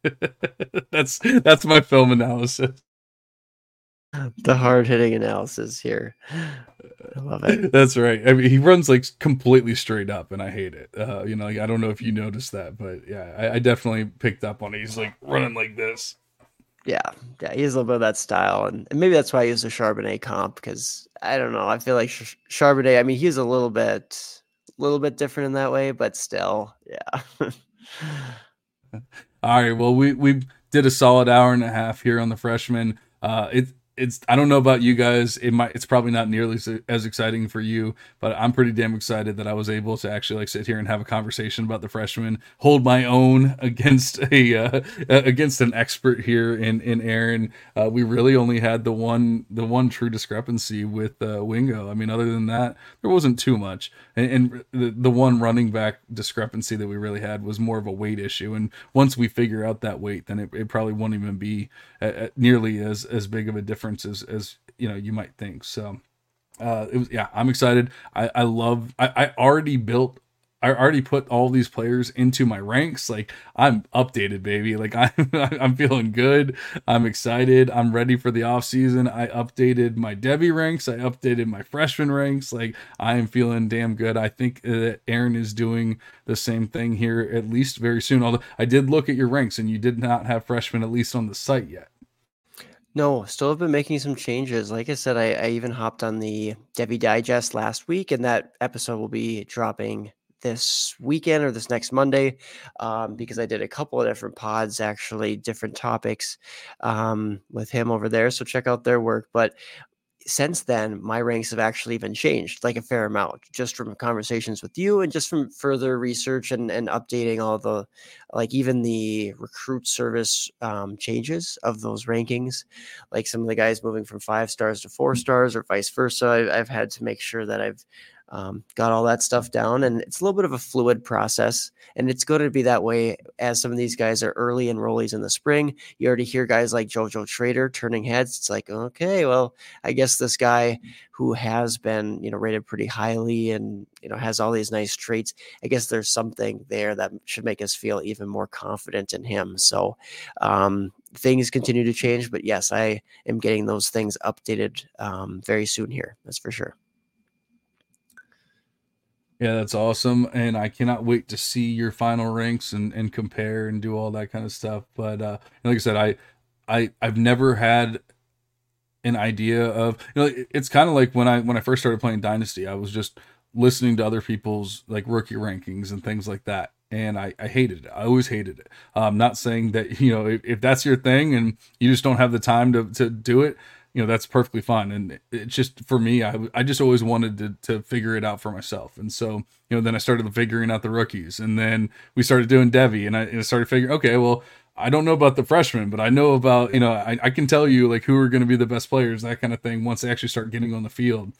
that's that's my film analysis. The hard hitting analysis here. I love it. That's right. I mean, he runs like completely straight up, and I hate it. Uh, you know, like, I don't know if you noticed that, but yeah, I, I definitely picked up on it. He's like running like this. Yeah, yeah, he has a little bit of that style, and, and maybe that's why I use the Charbonnet comp because I don't know. I feel like Ch- Charbonnet. I mean, he's a little bit, a little bit different in that way, but still, yeah. All right. Well, we we did a solid hour and a half here on the freshman. Uh, it it's I don't know about you guys. It might it's probably not nearly as exciting for you, but I'm pretty damn excited that I was able to actually like sit here and have a conversation about the freshman, hold my own against a uh, against an expert here in in Aaron. Uh, we really only had the one the one true discrepancy with uh, Wingo. I mean, other than that, there wasn't too much. And, and the the one running back discrepancy that we really had was more of a weight issue. And once we figure out that weight, then it, it probably won't even be nearly as as big of a difference as you know you might think. So uh, it was yeah, I'm excited. I I love. I, I already built I already put all these players into my ranks. Like I'm updated, baby. Like I'm I'm feeling good. I'm excited. I'm ready for the off season. I updated my Devy ranks. I updated my freshman ranks. Like I am feeling damn good. I think that Aaron is doing the same thing here at least very soon. Although I did look at your ranks and you did not have freshmen at least on the site yet. No, still have been making some changes. Like I said, I, I even hopped on the Devy Digest last week, and that episode will be dropping this weekend or this next Monday um, because I did a couple of different pods, actually, different topics um, with him over there. So check out their work. But since then, my ranks have actually even changed like a fair amount just from conversations with you and just from further research and, and updating all the, like even the recruit service um, changes of those rankings. Like some of the guys moving from five stars to four stars or vice versa. I, I've had to make sure that I've um, got all that stuff down and it's a little bit of a fluid process and it's going to be that way as some of these guys are early enrollees in the spring. You already hear guys like jojo trader turning heads. It's like okay well i guess this guy who has been you know rated pretty highly and you know has all these nice traits i guess there's something there that should make us feel even more confident in him. So um, things continue to change but yes i am getting those things updated um, very soon here that's for sure yeah, that's awesome. And I cannot wait to see your final ranks and, and compare and do all that kind of stuff. But uh, like I said, I, I, I've never had an idea of, you know, it's kind of like when I, when I first started playing Dynasty, I was just listening to other people's like rookie rankings and things like that. And I, I hated it. I always hated it. I'm not saying that, you know, if, if that's your thing and you just don't have the time to, to do it, you know that's perfectly fine. And it's just for me i, I just always wanted to, to figure it out for myself. And so you know then i started figuring out the rookies and then we started doing Devy and i, and I started figuring okay well i don't know about the freshmen but i know about you know i, I can tell you like who are going to be the best players that kind of thing once they actually start getting on the field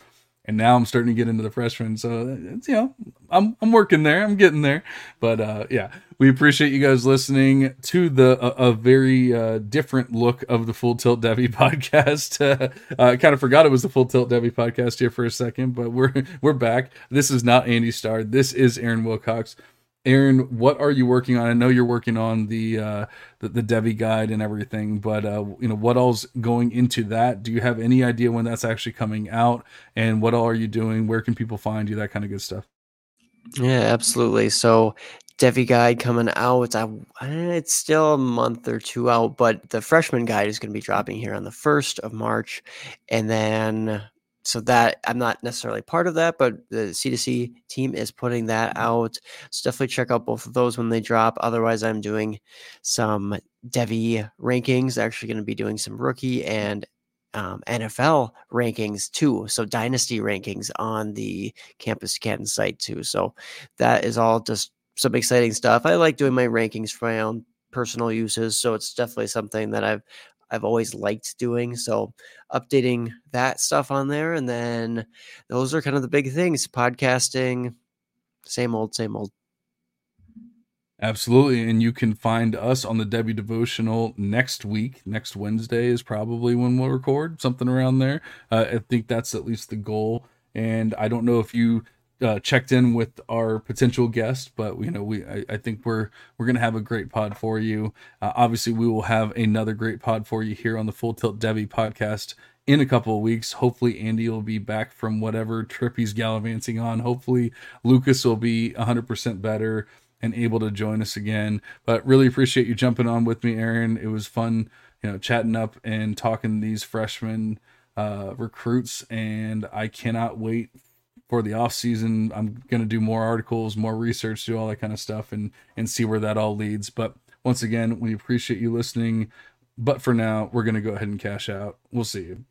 and now I'm starting to get into the freshmen. So it's you know I'm I'm working there. I'm getting there. But uh, yeah, we appreciate you guys listening to the a, a very uh, different look of the Full Tilt Devy podcast. Uh, I kind of forgot it was the Full Tilt Devy podcast here for a second, but we're we're back. This is not Andy Starr. This is Aaron Wilcox. Aaron, what are you working on? I know you're working on the uh, the, the Devy guide and everything, but uh, you know what all's going into that? Do you have any idea when that's actually coming out? And what all are you doing? Where can people find you? That kind of good stuff. Yeah, absolutely. So Devy guide coming out. I, it's still a month or two out, but the freshman guide is going to be dropping here on the first of March, and then so that I'm not necessarily part of that, but the C2C team is putting that out. So definitely check out both of those when they drop. Otherwise, I'm doing some Devy rankings. Actually, going to be doing some rookie and um, NFL rankings too. So dynasty rankings on the Campus Canton site too. So that is all just some exciting stuff. I like doing my rankings for my own personal uses. So it's definitely something that I've I've always liked doing. So updating that stuff on there. And then those are kind of the big things podcasting, same old, same old. Absolutely. And you can find us on the Devy Devotional next week. Next Wednesday is probably when we'll record, something around there. Uh, I think that's at least the goal. And I don't know if you uh, checked in with our potential guest, but you know, we I, I think we're we're gonna have a great pod for you. Uh, obviously, we will have another great pod for you here on the Full Tilt Devy podcast in a couple of weeks. Hopefully, Andy will be back from whatever trip he's gallivanting on. Hopefully, Lucas will be 100% better and able to join us again. But really appreciate you jumping on with me, Aaron. It was fun, you know, chatting up and talking these freshmen uh, recruits, and I cannot wait for the off season. I'm gonna do more articles, more research, do all that kind of stuff, and and see where that all leads. But once again, we appreciate you listening. But for now, we're gonna go ahead and cash out. We'll see you.